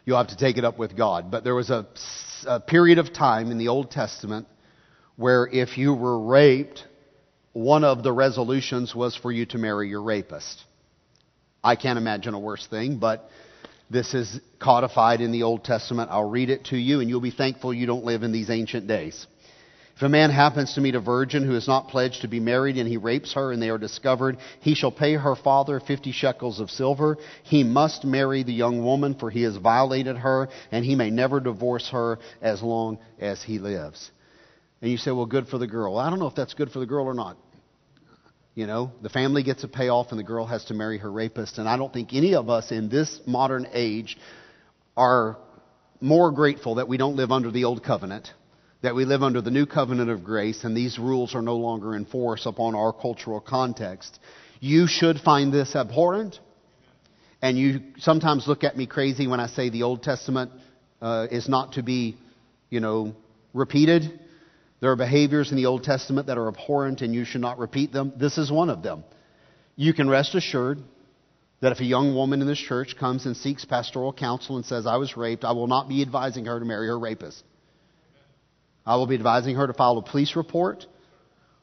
You'll have to take it up with God. But there was a, a period of time in the Old Testament where if you were raped, one of the resolutions was for you to marry your rapist. I can't imagine a worse thing, but this is codified in the Old Testament. I'll read it to you, and you'll be thankful you don't live in these ancient days. If a man happens to meet a virgin who is not pledged to be married and he rapes her and they are discovered, he shall pay her father fifty shekels of silver. He must marry the young woman for he has violated her and he may never divorce her as long as he lives. And you say, well, good for the girl. I don't know if that's good for the girl or not. You know, the family gets a payoff and the girl has to marry her rapist. And I don't think any of us in this modern age are more grateful that we don't live under the old covenant that we live under the new covenant of grace and these rules are no longer in force upon our cultural context. You should find this abhorrent. And you sometimes look at me crazy when I say the Old Testament uh, is not to be, you know, repeated. There are behaviors in the Old Testament that are abhorrent and you should not repeat them. This is one of them. You can rest assured that if a young woman in this church comes and seeks pastoral counsel and says, I was raped, I will not be advising her to marry her rapist. I will be advising her to file a police report.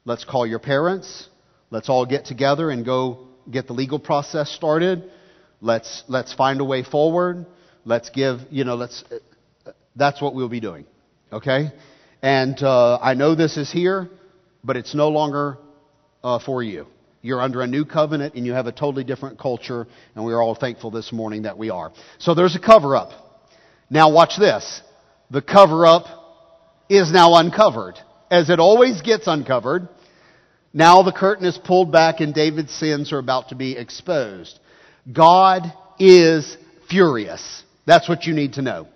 Let's call your parents. Let's all get together and go get the legal process started. Let's, let's find a way forward. Let's give, you know, let's, that's what we'll be doing. Okay? And uh, I know this is here, but it's no longer uh, for you. You're under a new covenant and you have a totally different culture, and we are all thankful this morning that we are. So there's a cover up. Now watch this. The cover up is now uncovered, as it always gets uncovered. Now the curtain is pulled back and David's sins are about to be exposed. God is furious. That's what you need to know.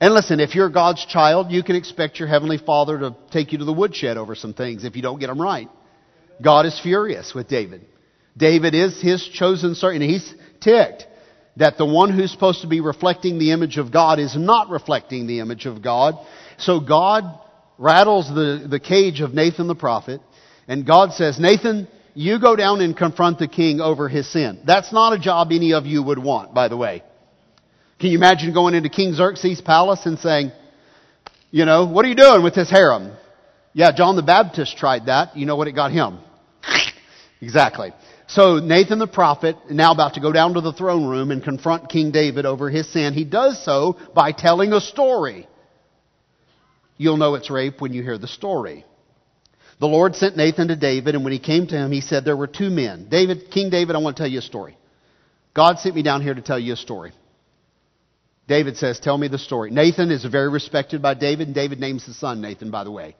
And listen, if you're God's child, you can expect your Heavenly Father to take you to the woodshed over some things if you don't get them right. God is furious with David. David is his chosen servant, he's ticked that the one who's supposed to be reflecting the image of God is not reflecting the image of God. So God rattles the, the cage of Nathan the prophet, and God says, Nathan, you go down and confront the king over his sin. That's not a job any of you would want, by the way. Can you imagine going into King Xerxes' palace and saying, you know, what are you doing with this harem? Yeah, John the Baptist tried that. You know what it got him? exactly. So Nathan the prophet, now about to go down to the throne room and confront King David over his sin, he does so by telling a story. You'll know it's rape when you hear the story. The Lord sent Nathan to David, and when he came to him, he said, There were two men. David, King David, I want to tell you a story. God sent me down here to tell you a story. David says, Tell me the story. Nathan is very respected by David, and David names his son Nathan, by the way.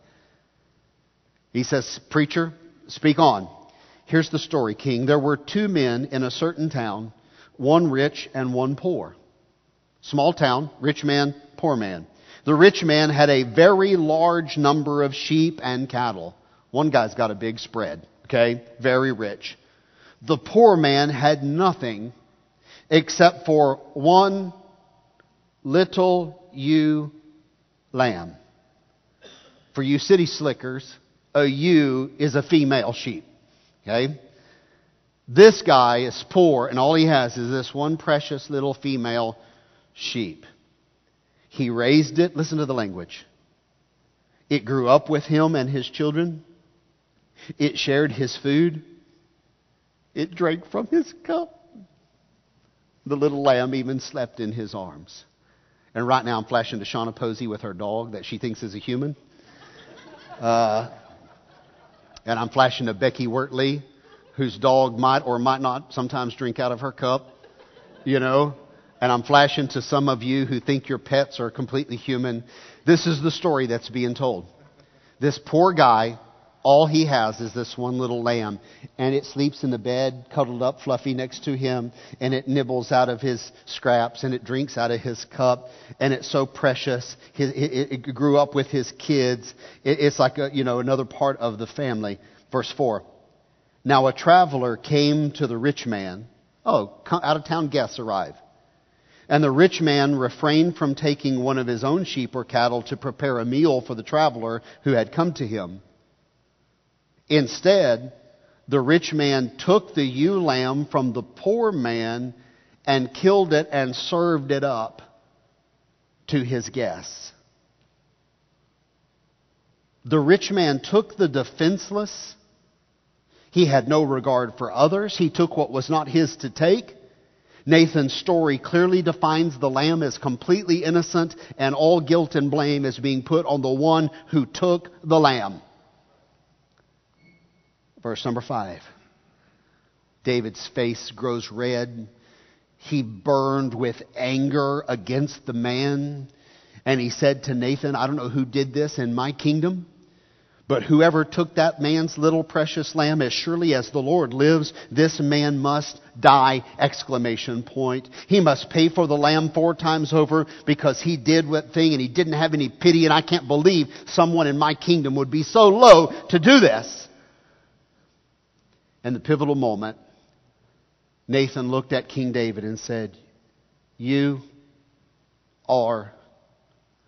He says, Preacher, speak on. Here's the story, King. There were two men in a certain town, one rich and one poor. Small town, rich man, poor man. The rich man had a very large number of sheep and cattle. One guy's got a big spread, okay? Very rich. The poor man had nothing except for one little ewe lamb. For you city slickers, a ewe is a female sheep. Okay? This guy is poor, and all he has is this one precious little female sheep. He raised it. Listen to the language. It grew up with him and his children. It shared his food. It drank from his cup. The little lamb even slept in his arms. And right now I'm flashing to Shauna Posey with her dog that she thinks is a human. Uh, and I'm flashing to Becky Wertley, whose dog might or might not sometimes drink out of her cup, you know. And I'm flashing to some of you who think your pets are completely human. This is the story that's being told. This poor guy all he has is this one little lamb, and it sleeps in the bed, cuddled up, fluffy next to him, and it nibbles out of his scraps, and it drinks out of his cup, and it's so precious. It, grew up with his kids. it's like a, you know another part of the family. Verse four. Now a traveler came to the rich man. Oh, out of town guests arrive. And the rich man refrained from taking one of his own sheep or cattle to prepare a meal for the traveler who had come to him. Instead, the rich man took the ewe lamb from the poor man and killed it and served it up to his guests. The rich man took the defenseless. He had no regard for others. He took what was not his to take. Nathan's story clearly defines the lamb as completely innocent and all guilt and blame is being put on the one who took the lamb. Verse number five. David's face grows red. He burned with anger against the man. And he said to Nathan, I don't know who did this in my kingdom, but whoever took that man's little precious lamb, as surely as the Lord lives, this man must die! Exclamation point. He must pay for the lamb four times over because he did what thing and he didn't have any pity and I can't believe someone in my kingdom would be so low to do this. And the pivotal moment, Nathan looked at King David and said, You are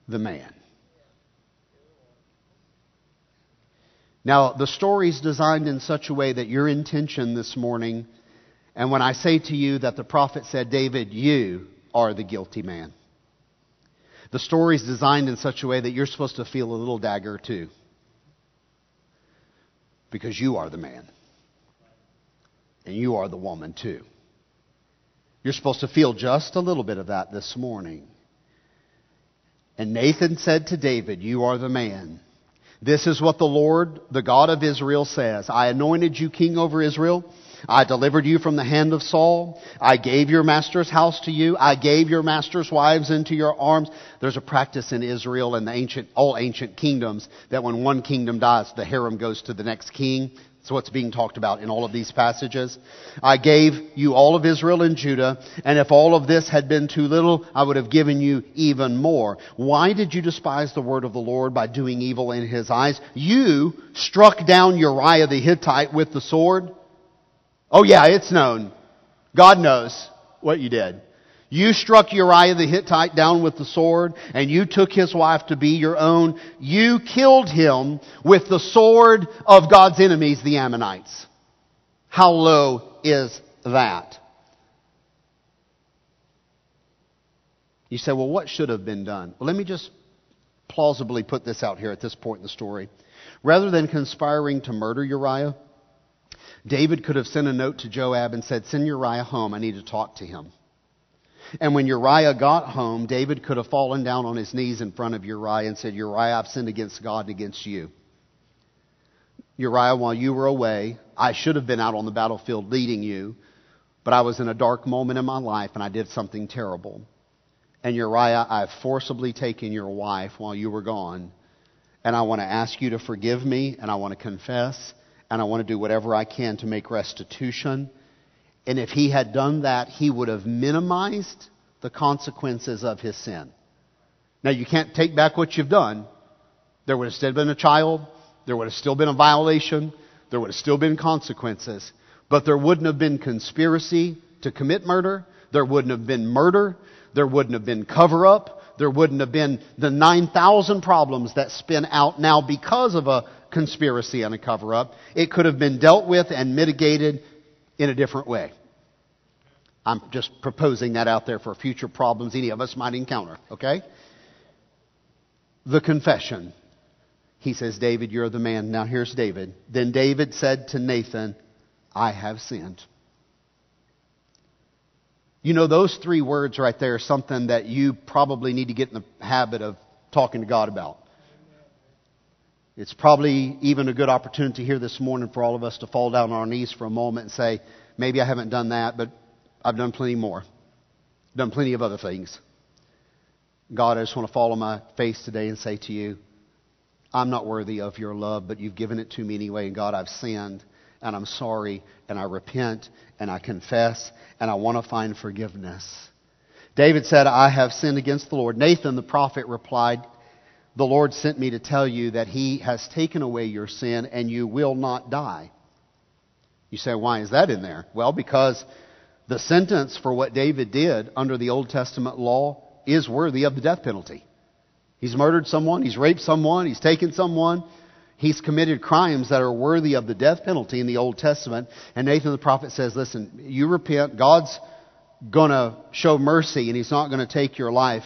the man. Now, the story is designed in such a way that your intention this morning, and when I say to you that the prophet said, David, you are the guilty man. The story is designed in such a way that you're supposed to feel a little dagger too. Because you are the man. And you are the woman too. You're supposed to feel just a little bit of that this morning. And Nathan said to David, You are the man. This is what the Lord, the God of Israel, says I anointed you king over Israel. I delivered you from the hand of Saul. I gave your master's house to you. I gave your master's wives into your arms. There's a practice in Israel and the ancient, all ancient kingdoms that when one kingdom dies, the harem goes to the next king. That's what's being talked about in all of these passages. I gave you all of Israel and Judah, and if all of this had been too little, I would have given you even more. Why did you despise the word of the Lord by doing evil in his eyes? You struck down Uriah the Hittite with the sword. Oh yeah, it's known. God knows what you did. You struck Uriah the Hittite down with the sword, and you took his wife to be your own. You killed him with the sword of God's enemies, the Ammonites. How low is that? You say, well, what should have been done? Well, let me just plausibly put this out here at this point in the story. Rather than conspiring to murder Uriah, David could have sent a note to Joab and said, Send Uriah home. I need to talk to him. And when Uriah got home, David could have fallen down on his knees in front of Uriah and said, Uriah, I've sinned against God and against you. Uriah, while you were away, I should have been out on the battlefield leading you, but I was in a dark moment in my life and I did something terrible. And Uriah, I've forcibly taken your wife while you were gone, and I want to ask you to forgive me, and I want to confess, and I want to do whatever I can to make restitution. And if he had done that, he would have minimized the consequences of his sin. Now, you can't take back what you've done. There would have still been a child. There would have still been a violation. There would have still been consequences. But there wouldn't have been conspiracy to commit murder. There wouldn't have been murder. There wouldn't have been cover up. There wouldn't have been the 9,000 problems that spin out now because of a conspiracy and a cover up. It could have been dealt with and mitigated in a different way. I'm just proposing that out there for future problems any of us might encounter, okay? The confession. He says, David, you're the man. Now here's David. Then David said to Nathan, I have sinned. You know, those three words right there are something that you probably need to get in the habit of talking to God about. It's probably even a good opportunity here this morning for all of us to fall down on our knees for a moment and say, maybe I haven't done that, but I've done plenty more. Done plenty of other things. God, I just want to fall on my face today and say to you, I'm not worthy of your love, but you've given it to me anyway. And God, I've sinned and I'm sorry and I repent and I confess and I want to find forgiveness. David said, I have sinned against the Lord. Nathan the prophet replied, the Lord sent me to tell you that He has taken away your sin and you will not die. You say, why is that in there? Well, because the sentence for what David did under the Old Testament law is worthy of the death penalty. He's murdered someone, he's raped someone, he's taken someone, he's committed crimes that are worthy of the death penalty in the Old Testament. And Nathan the prophet says, listen, you repent, God's going to show mercy and he's not going to take your life.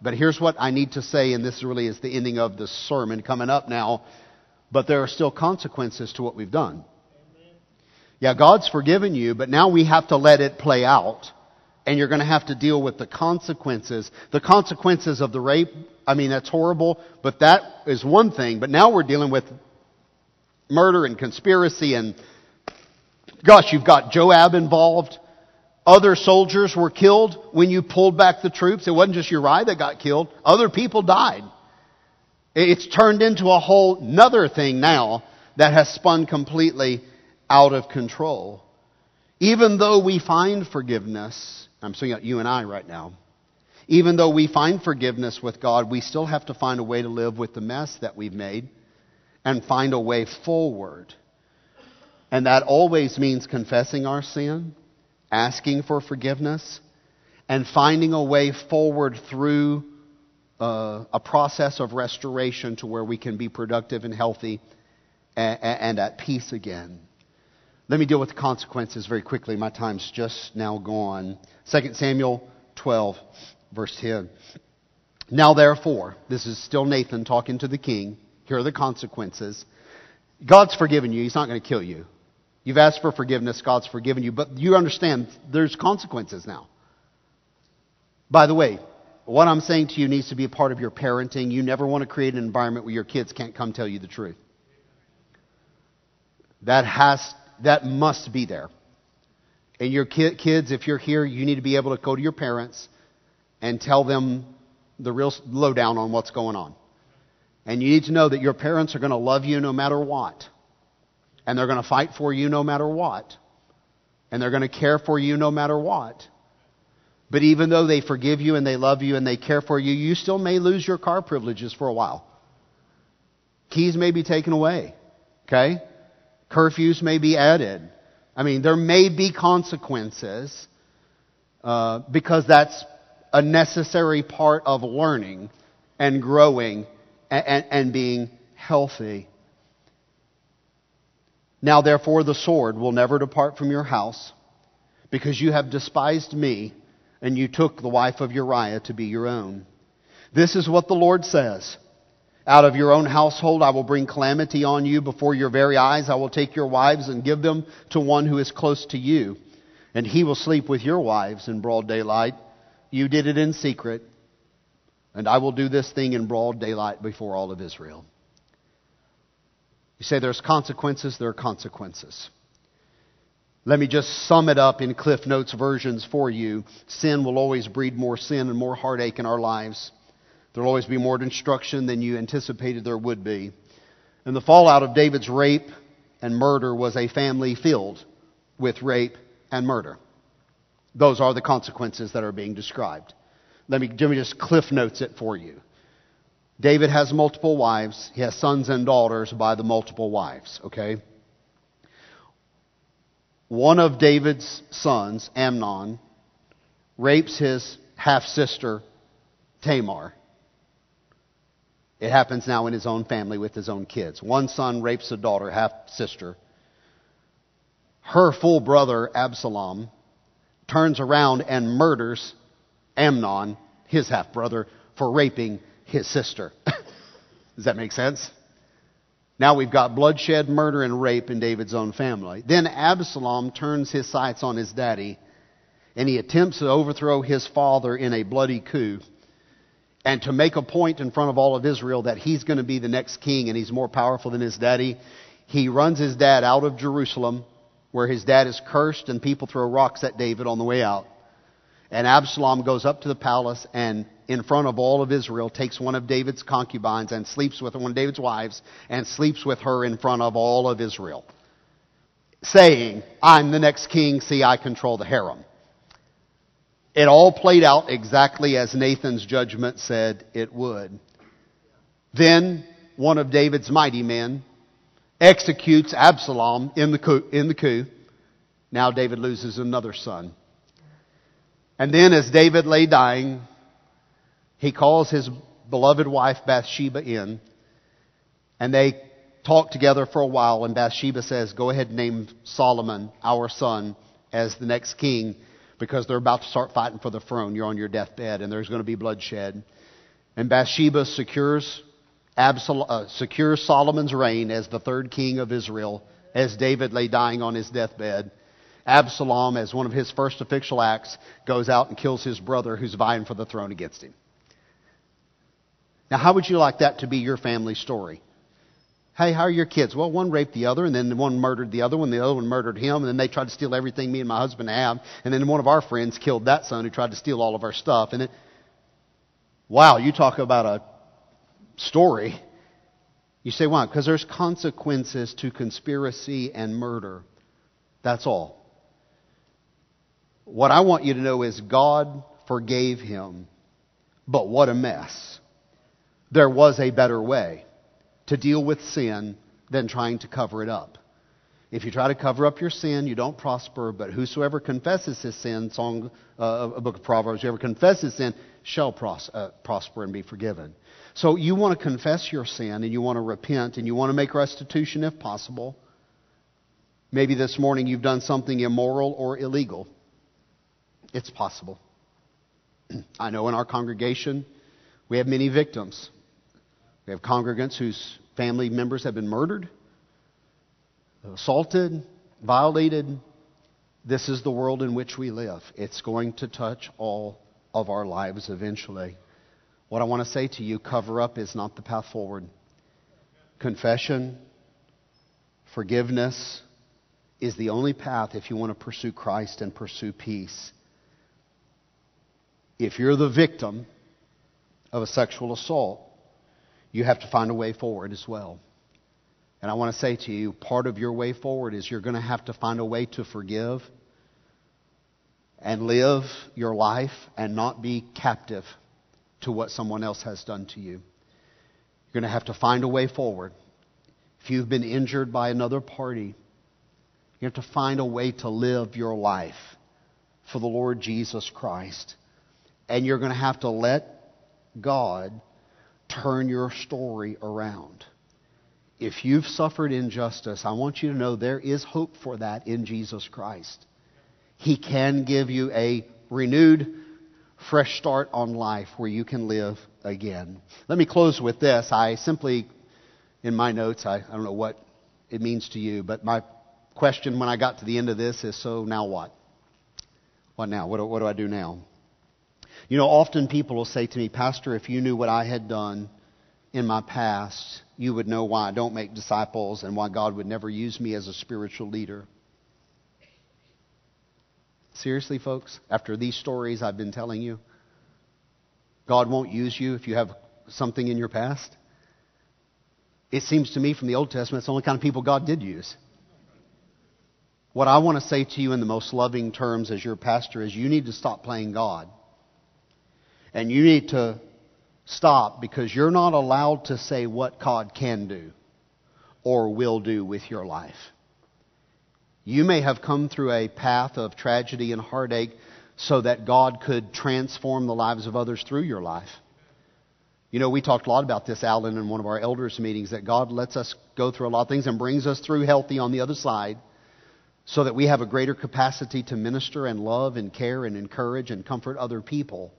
But here's what I need to say, and this really is the ending of the sermon coming up now. But there are still consequences to what we've done. Yeah, God's forgiven you, but now we have to let it play out. And you're going to have to deal with the consequences. The consequences of the rape, I mean, that's horrible, but that is one thing. But now we're dealing with murder and conspiracy and, gosh, you've got Joab involved. Other soldiers were killed when you pulled back the troops. It wasn't just Uriah that got killed. Other people died. It's turned into a whole nother thing now that has spun completely out of control. Even though we find forgiveness, I'm saying you and I right now, even though we find forgiveness with God, we still have to find a way to live with the mess that we've made and find a way forward. And that always means confessing our sin, asking for forgiveness, and finding a way forward through uh, a process of restoration to where we can be productive and healthy and, and at peace again. Let me deal with the consequences very quickly. My time's just now gone. 2 Samuel 12, verse 10. Now therefore, this is still Nathan talking to the king. Here are the consequences. God's forgiven you. He's not going to kill you. You've asked for forgiveness, God's forgiven you, but you understand there's consequences now. By the way, what I'm saying to you needs to be a part of your parenting. You never want to create an environment where your kids can't come tell you the truth. That has, that must be there. And your ki- kids, if you're here, you need to be able to go to your parents and tell them the real lowdown on what's going on. And you need to know that your parents are going to love you no matter what. And they're going to fight for you no matter what. And they're going to care for you no matter what. But even though they forgive you and they love you and they care for you, you still may lose your car privileges for a while. Keys may be taken away. Okay? Curfews may be added. I mean, there may be consequences uh, because that's a necessary part of learning and growing and, and, and being healthy. Now, therefore, the sword will never depart from your house, because you have despised me, and you took the wife of Uriah to be your own. This is what the Lord says. Out of your own household I will bring calamity on you. Before your very eyes I will take your wives and give them to one who is close to you. And he will sleep with your wives in broad daylight. You did it in secret. And I will do this thing in broad daylight before all of Israel. You say there's consequences, there are consequences. Let me just sum it up in Cliff Notes versions for you. Sin will always breed more sin and more heartache in our lives. There will always be more destruction than you anticipated there would be. And the fallout of David's rape and murder was a family filled with rape and murder. Those are the consequences that are being described. Let me, let me just cliff notes it for you. David has multiple wives. He has sons and daughters by the multiple wives, okay? One of David's sons, Amnon, rapes his half sister, Tamar. It happens now in his own family with his own kids. One son rapes a daughter, half sister. Her full brother, Absalom, turns around and murders Amnon, his half brother, for raping his sister. Does that make sense? Now we've got bloodshed, murder, and rape in David's own family. Then Absalom turns his sights on his daddy and he attempts to overthrow his father in a bloody coup and to make a point in front of all of Israel that he's going to be the next king and he's more powerful than his daddy, he runs his dad out of Jerusalem where his dad is cursed and people throw rocks at David on the way out. And Absalom goes up to the palace and in front of all of Israel takes one of David's concubines and sleeps with one of David's wives and sleeps with her in front of all of Israel. Saying, I'm the next king, see I control the harem. It all played out exactly as Nathan's judgment said it would. Then one of David's mighty men executes Absalom in the coup. In the coup. Now David loses another son. And then as David lay dying, he calls his beloved wife Bathsheba in, and they talk together for a while, and Bathsheba says, Go ahead and name Solomon, our son, as the next king because they're about to start fighting for the throne. You're on your deathbed and there's going to be bloodshed. And Bathsheba secures, Absal- uh, secures Solomon's reign as the third king of Israel as David lay dying on his deathbed. Absalom, as one of his first official acts, goes out and kills his brother who's vying for the throne against him. Now, how would you like that to be your family story? Hey, how are your kids? Well, one raped the other, and then one murdered the other one, the other one murdered him, and then they tried to steal everything me and my husband have, and then one of our friends killed that son who tried to steal all of our stuff. And it, wow, you talk about a story. You say, why? Because there's consequences to conspiracy and murder. That's all. What I want you to know is God forgave him, but what a mess. There was a better way to deal with sin than trying to cover it up. If you try to cover up your sin, you don't prosper, but whosoever confesses his sin, song, uh, a book of Proverbs, whoever confesses sin shall pros- uh, prosper and be forgiven. So you want to confess your sin and you want to repent and you want to make restitution if possible. Maybe this morning you've done something immoral or illegal. It's possible. I know in our congregation we have many victims. We have congregants whose family members have been murdered, assaulted, violated. This is the world in which we live. It's going to touch all of our lives eventually. What I want to say to you cover up is not the path forward. Confession, forgiveness is the only path if you want to pursue Christ and pursue peace. If you're the victim of a sexual assault, you have to find a way forward as well. And I want to say to you, part of your way forward is you're going to have to find a way to forgive and live your life and not be captive to what someone else has done to you. You're going to have to find a way forward. If you've been injured by another party, you have to find a way to live your life for the Lord Jesus Christ. And you're going to have to let God turn your story around. If you've suffered injustice, I want you to know there is hope for that in Jesus Christ. He can give you a renewed, fresh start on life where you can live again. Let me close with this. I simply, in my notes, I, I don't know what it means to you, but my question when I got to the end of this is so now what? What now? What what do I do now? You know, often people will say to me, Pastor, if you knew what I had done in my past, you would know why I don't make disciples and why God would never use me as a spiritual leader. Seriously, folks, after these stories I've been telling you, God won't use you if you have something in your past? It seems to me from the Old Testament, it's the only kind of people God did use. What I want to say to you in the most loving terms as your pastor is you need to stop playing God. And you need to stop because you're not allowed to say what God can do or will do with your life. You may have come through a path of tragedy and heartache so that God could transform the lives of others through your life. You know, we talked a lot about this, Alan, in one of our elders' meetings, that God lets us go through a lot of things and brings us through healthy on the other side so that we have a greater capacity to minister and love and care and encourage and comfort other people.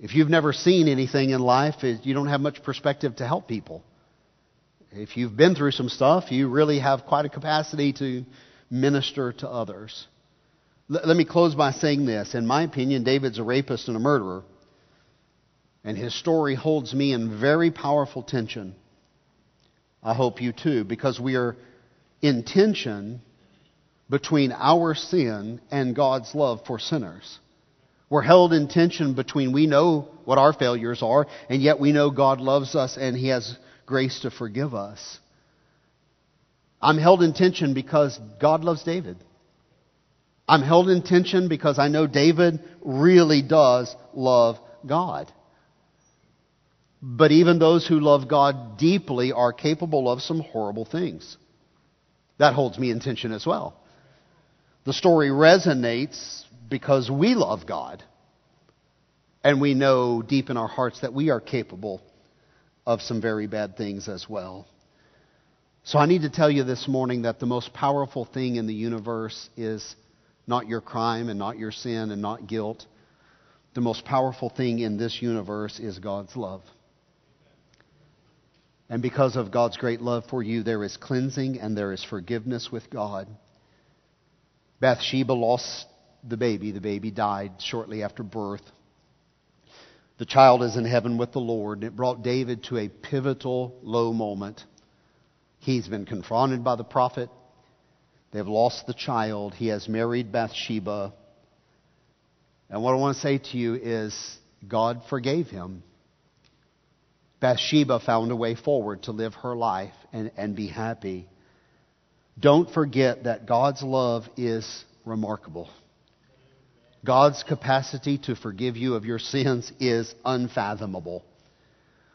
If you've never seen anything in life, you don't have much perspective to help people. If you've been through some stuff, you really have quite a capacity to minister to others. Let me close by saying this. In my opinion, David's a rapist and a murderer. And his story holds me in very powerful tension. I hope you too, because we are in tension between our sin and God's love for sinners. We're held in tension between we know what our failures are, and yet we know God loves us and He has grace to forgive us. I'm held in tension because God loves David. I'm held in tension because I know David really does love God. But even those who love God deeply are capable of some horrible things. That holds me in tension as well. The story resonates because we love God. And we know deep in our hearts that we are capable of some very bad things as well. So I need to tell you this morning that the most powerful thing in the universe is not your crime and not your sin and not guilt. The most powerful thing in this universe is God's love. And because of God's great love for you, there is cleansing and there is forgiveness with God. Bathsheba lost the baby. The baby died shortly after birth. The child is in heaven with the Lord. And It brought David to a pivotal low moment. He's been confronted by the prophet. They've lost the child. He has married Bathsheba. And what I want to say to you is God forgave him. Bathsheba found a way forward to live her life and, and be happy. Don't forget that God's love is remarkable. God's capacity to forgive you of your sins is unfathomable.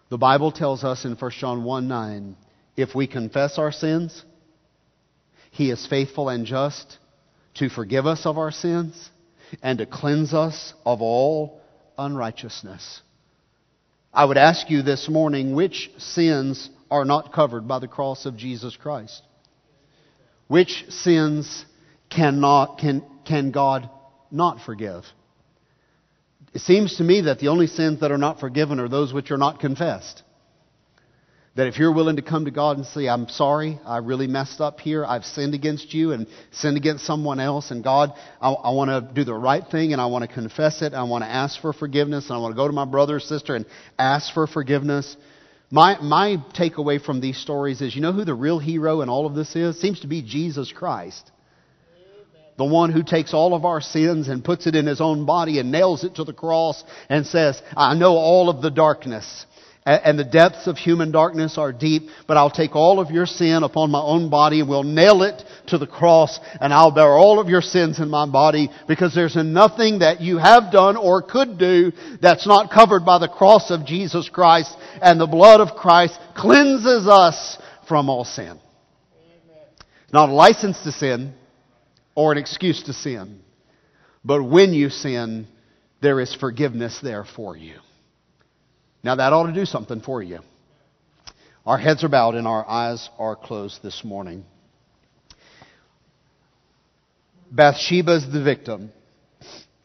The Bible tells us in 1 John 1 9, if we confess our sins, He is faithful and just to forgive us of our sins and to cleanse us of all unrighteousness. I would ask you this morning which sins are not covered by the cross of Jesus Christ? Which sins cannot, can, can God not forgive? It seems to me that the only sins that are not forgiven are those which are not confessed. That if you're willing to come to God and say, I'm sorry, I really messed up here, I've sinned against you and sinned against someone else, and God, I, I want to do the right thing and I want to confess it, I want to ask for forgiveness, and I want to go to my brother or sister and ask for forgiveness, My, my takeaway from these stories is you know who the real hero in all of this is? Seems to be Jesus Christ. The one who takes all of our sins and puts it in his own body and nails it to the cross and says, I know all of the darkness and the depths of human darkness are deep, but I'll take all of your sin upon my own body and will nail it to the cross and I'll bear all of your sins in my body because there's nothing that you have done or could do that's not covered by the cross of Jesus Christ and the blood of Christ cleanses us from all sin. Not a license to sin or an excuse to sin, but when you sin, there is forgiveness there for you. Now that ought to do something for you. Our heads are bowed and our eyes are closed this morning. Bathsheba is the victim.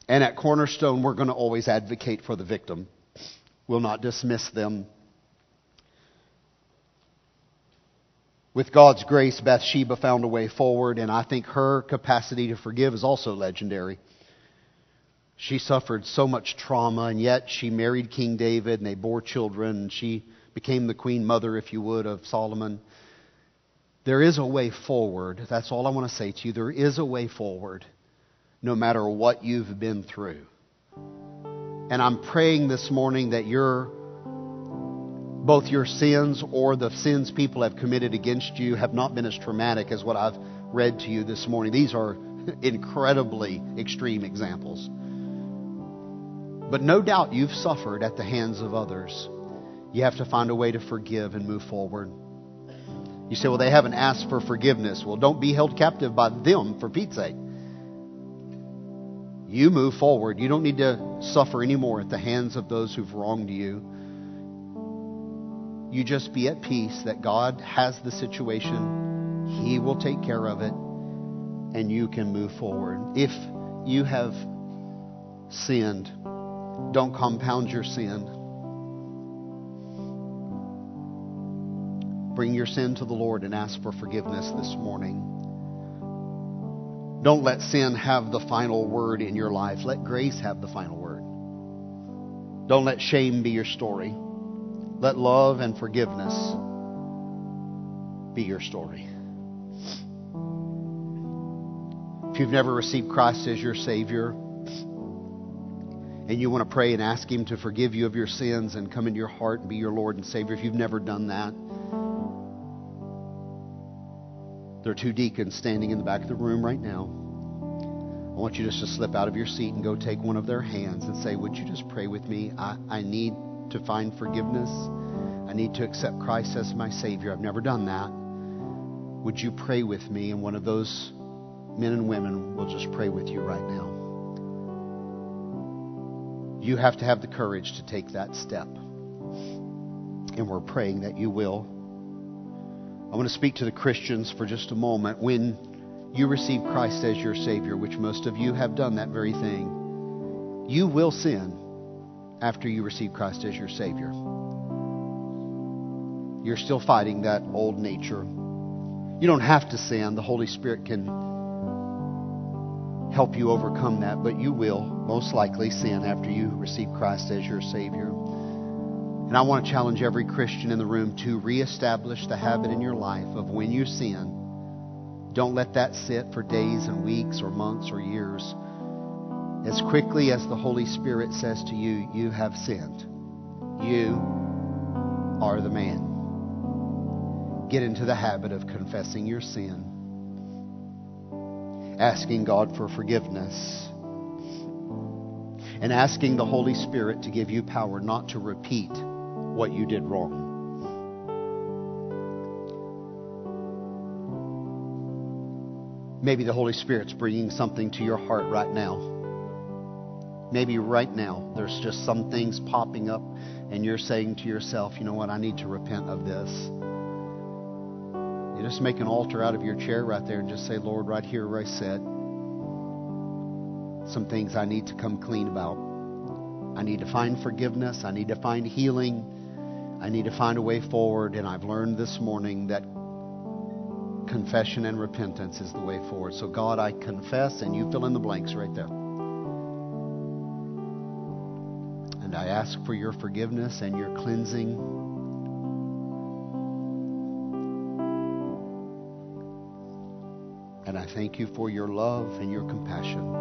And at Cornerstone, we're going to always advocate for the victim. We'll not dismiss them. With God's grace, Bathsheba found a way forward, and I think her capacity to forgive is also legendary. She suffered so much trauma, and yet she married King David, and they bore children, and she became the queen mother, if you would, of Solomon. There is a way forward. That's all I want to say to you. There is a way forward, no matter what you've been through. And I'm praying this morning that your both your sins or the sins people have committed against you have not been as traumatic as what I've read to you this morning. These are incredibly extreme examples. But no doubt you've suffered at the hands of others. You have to find a way to forgive and move forward. You say, well, they haven't asked for forgiveness. Well, don't be held captive by them for Pete's sake. You move forward. You don't need to suffer anymore at the hands of those who've wronged you. You just be at peace that God has the situation, He will take care of it, and you can move forward. If you have sinned, don't compound your sin. Bring your sin to the Lord and ask for forgiveness this morning. Don't let sin have the final word in your life. Let grace have the final word. Don't let shame be your story. Let love and forgiveness be your story. If you've never received Christ as your Savior, and you want to pray and ask Him to forgive you of your sins and come into your heart and be your Lord and Savior, if you've never done that, there are two deacons standing in the back of the room right now. I want you just to slip out of your seat and go take one of their hands and say, Would you just pray with me? I, I need to find forgiveness. I need to accept Christ as my Savior. I've never done that. Would you pray with me? And one of those men and women will just pray with you right now. You have to have the courage to take that step. And we're praying that you will. I want to speak to the Christians for just a moment. When you receive Christ as your Savior, which most of you have done that very thing, you will sin after you receive Christ as your Savior. You're still fighting that old nature. You don't have to sin. The Holy Spirit can help you overcome that, but you will most likely sin after you receive Christ as your Savior. And I want to challenge every Christian in the room to reestablish the habit in your life of when you sin, don't let that sit for days and weeks or months or years. As quickly as the Holy Spirit says to you, you have sinned. You are the man. Get into the habit of confessing your sin asking God for forgiveness and asking the Holy Spirit to give you power not to repeat what you did wrong. Maybe the Holy Spirit's bringing something to your heart right now. Maybe right now there's just some things popping up and you're saying to yourself, you know what, I need to repent of this. You just make an altar out of your chair right there and just say, Lord, right here where I sit, some things I need to come clean about. I need to find forgiveness. I need to find healing. I need to find a way forward. And I've learned this morning that confession and repentance is the way forward. So, God, I confess, and you fill in the blanks right there. ask for your forgiveness and your cleansing. And I thank you for your love and your compassion.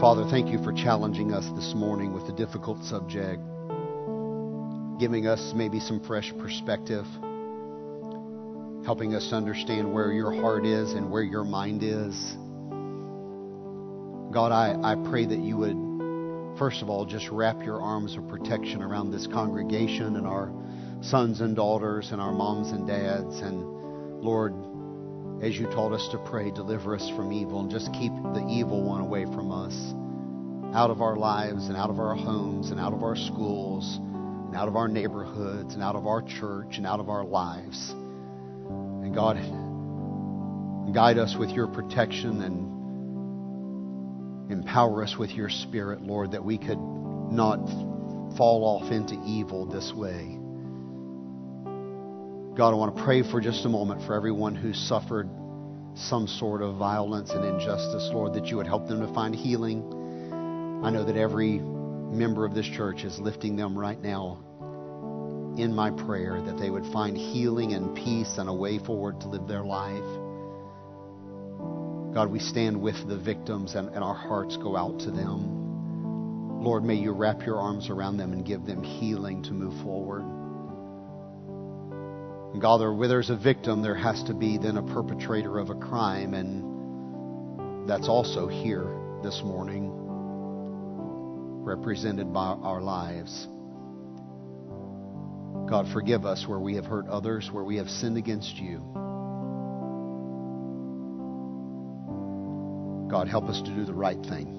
Father, thank you for challenging us this morning with a difficult subject giving us maybe some fresh perspective, helping us understand where your heart is and where your mind is. God, I, I pray that you would, first of all, just wrap your arms of protection around this congregation and our sons and daughters and our moms and dads. And Lord, as you taught us to pray, deliver us from evil and just keep the evil one away from us, out of our lives and out of our homes and out of our schools and out of our neighborhoods and out of our church and out of our lives. And God, guide us with your protection and empower us with your spirit, Lord, that we could not fall off into evil this way. God, I want to pray for just a moment for everyone who suffered some sort of violence and injustice, Lord, that you would help them to find healing. I know that every member of this church is lifting them right now in my prayer that they would find healing and peace and a way forward to live their life. God, we stand with the victims and, and our hearts go out to them. Lord, may you wrap your arms around them and give them healing to move forward. And God, where there's a victim, there has to be then a perpetrator of a crime, and that's also here this morning, represented by our lives. God, forgive us where we have hurt others, where we have sinned against you. God, help us to do the right thing.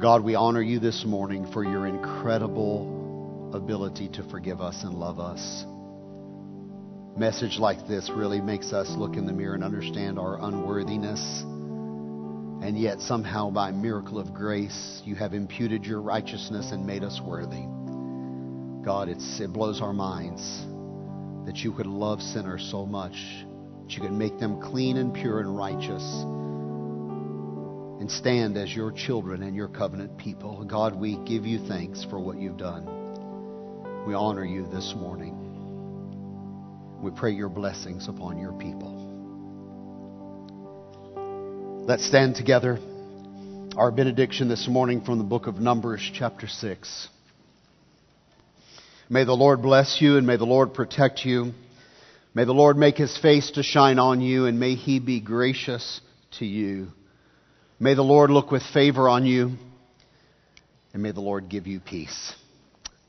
God, we honor you this morning for your incredible ability to forgive us and love us. Message like this really makes us look in the mirror and understand our unworthiness. And yet, somehow, by miracle of grace, you have imputed your righteousness and made us worthy. God, it blows our minds that you could love sinners so much, that you could make them clean and pure and righteous, and stand as your children and your covenant people. God, we give you thanks for what you've done. We honor you this morning. We pray your blessings upon your people. Let's stand together. Our benediction this morning from the book of Numbers, chapter 6. May the Lord bless you and may the Lord protect you. May the Lord make his face to shine on you and may he be gracious to you. May the Lord look with favor on you and may the Lord give you peace.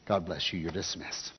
God bless you. You're dismissed.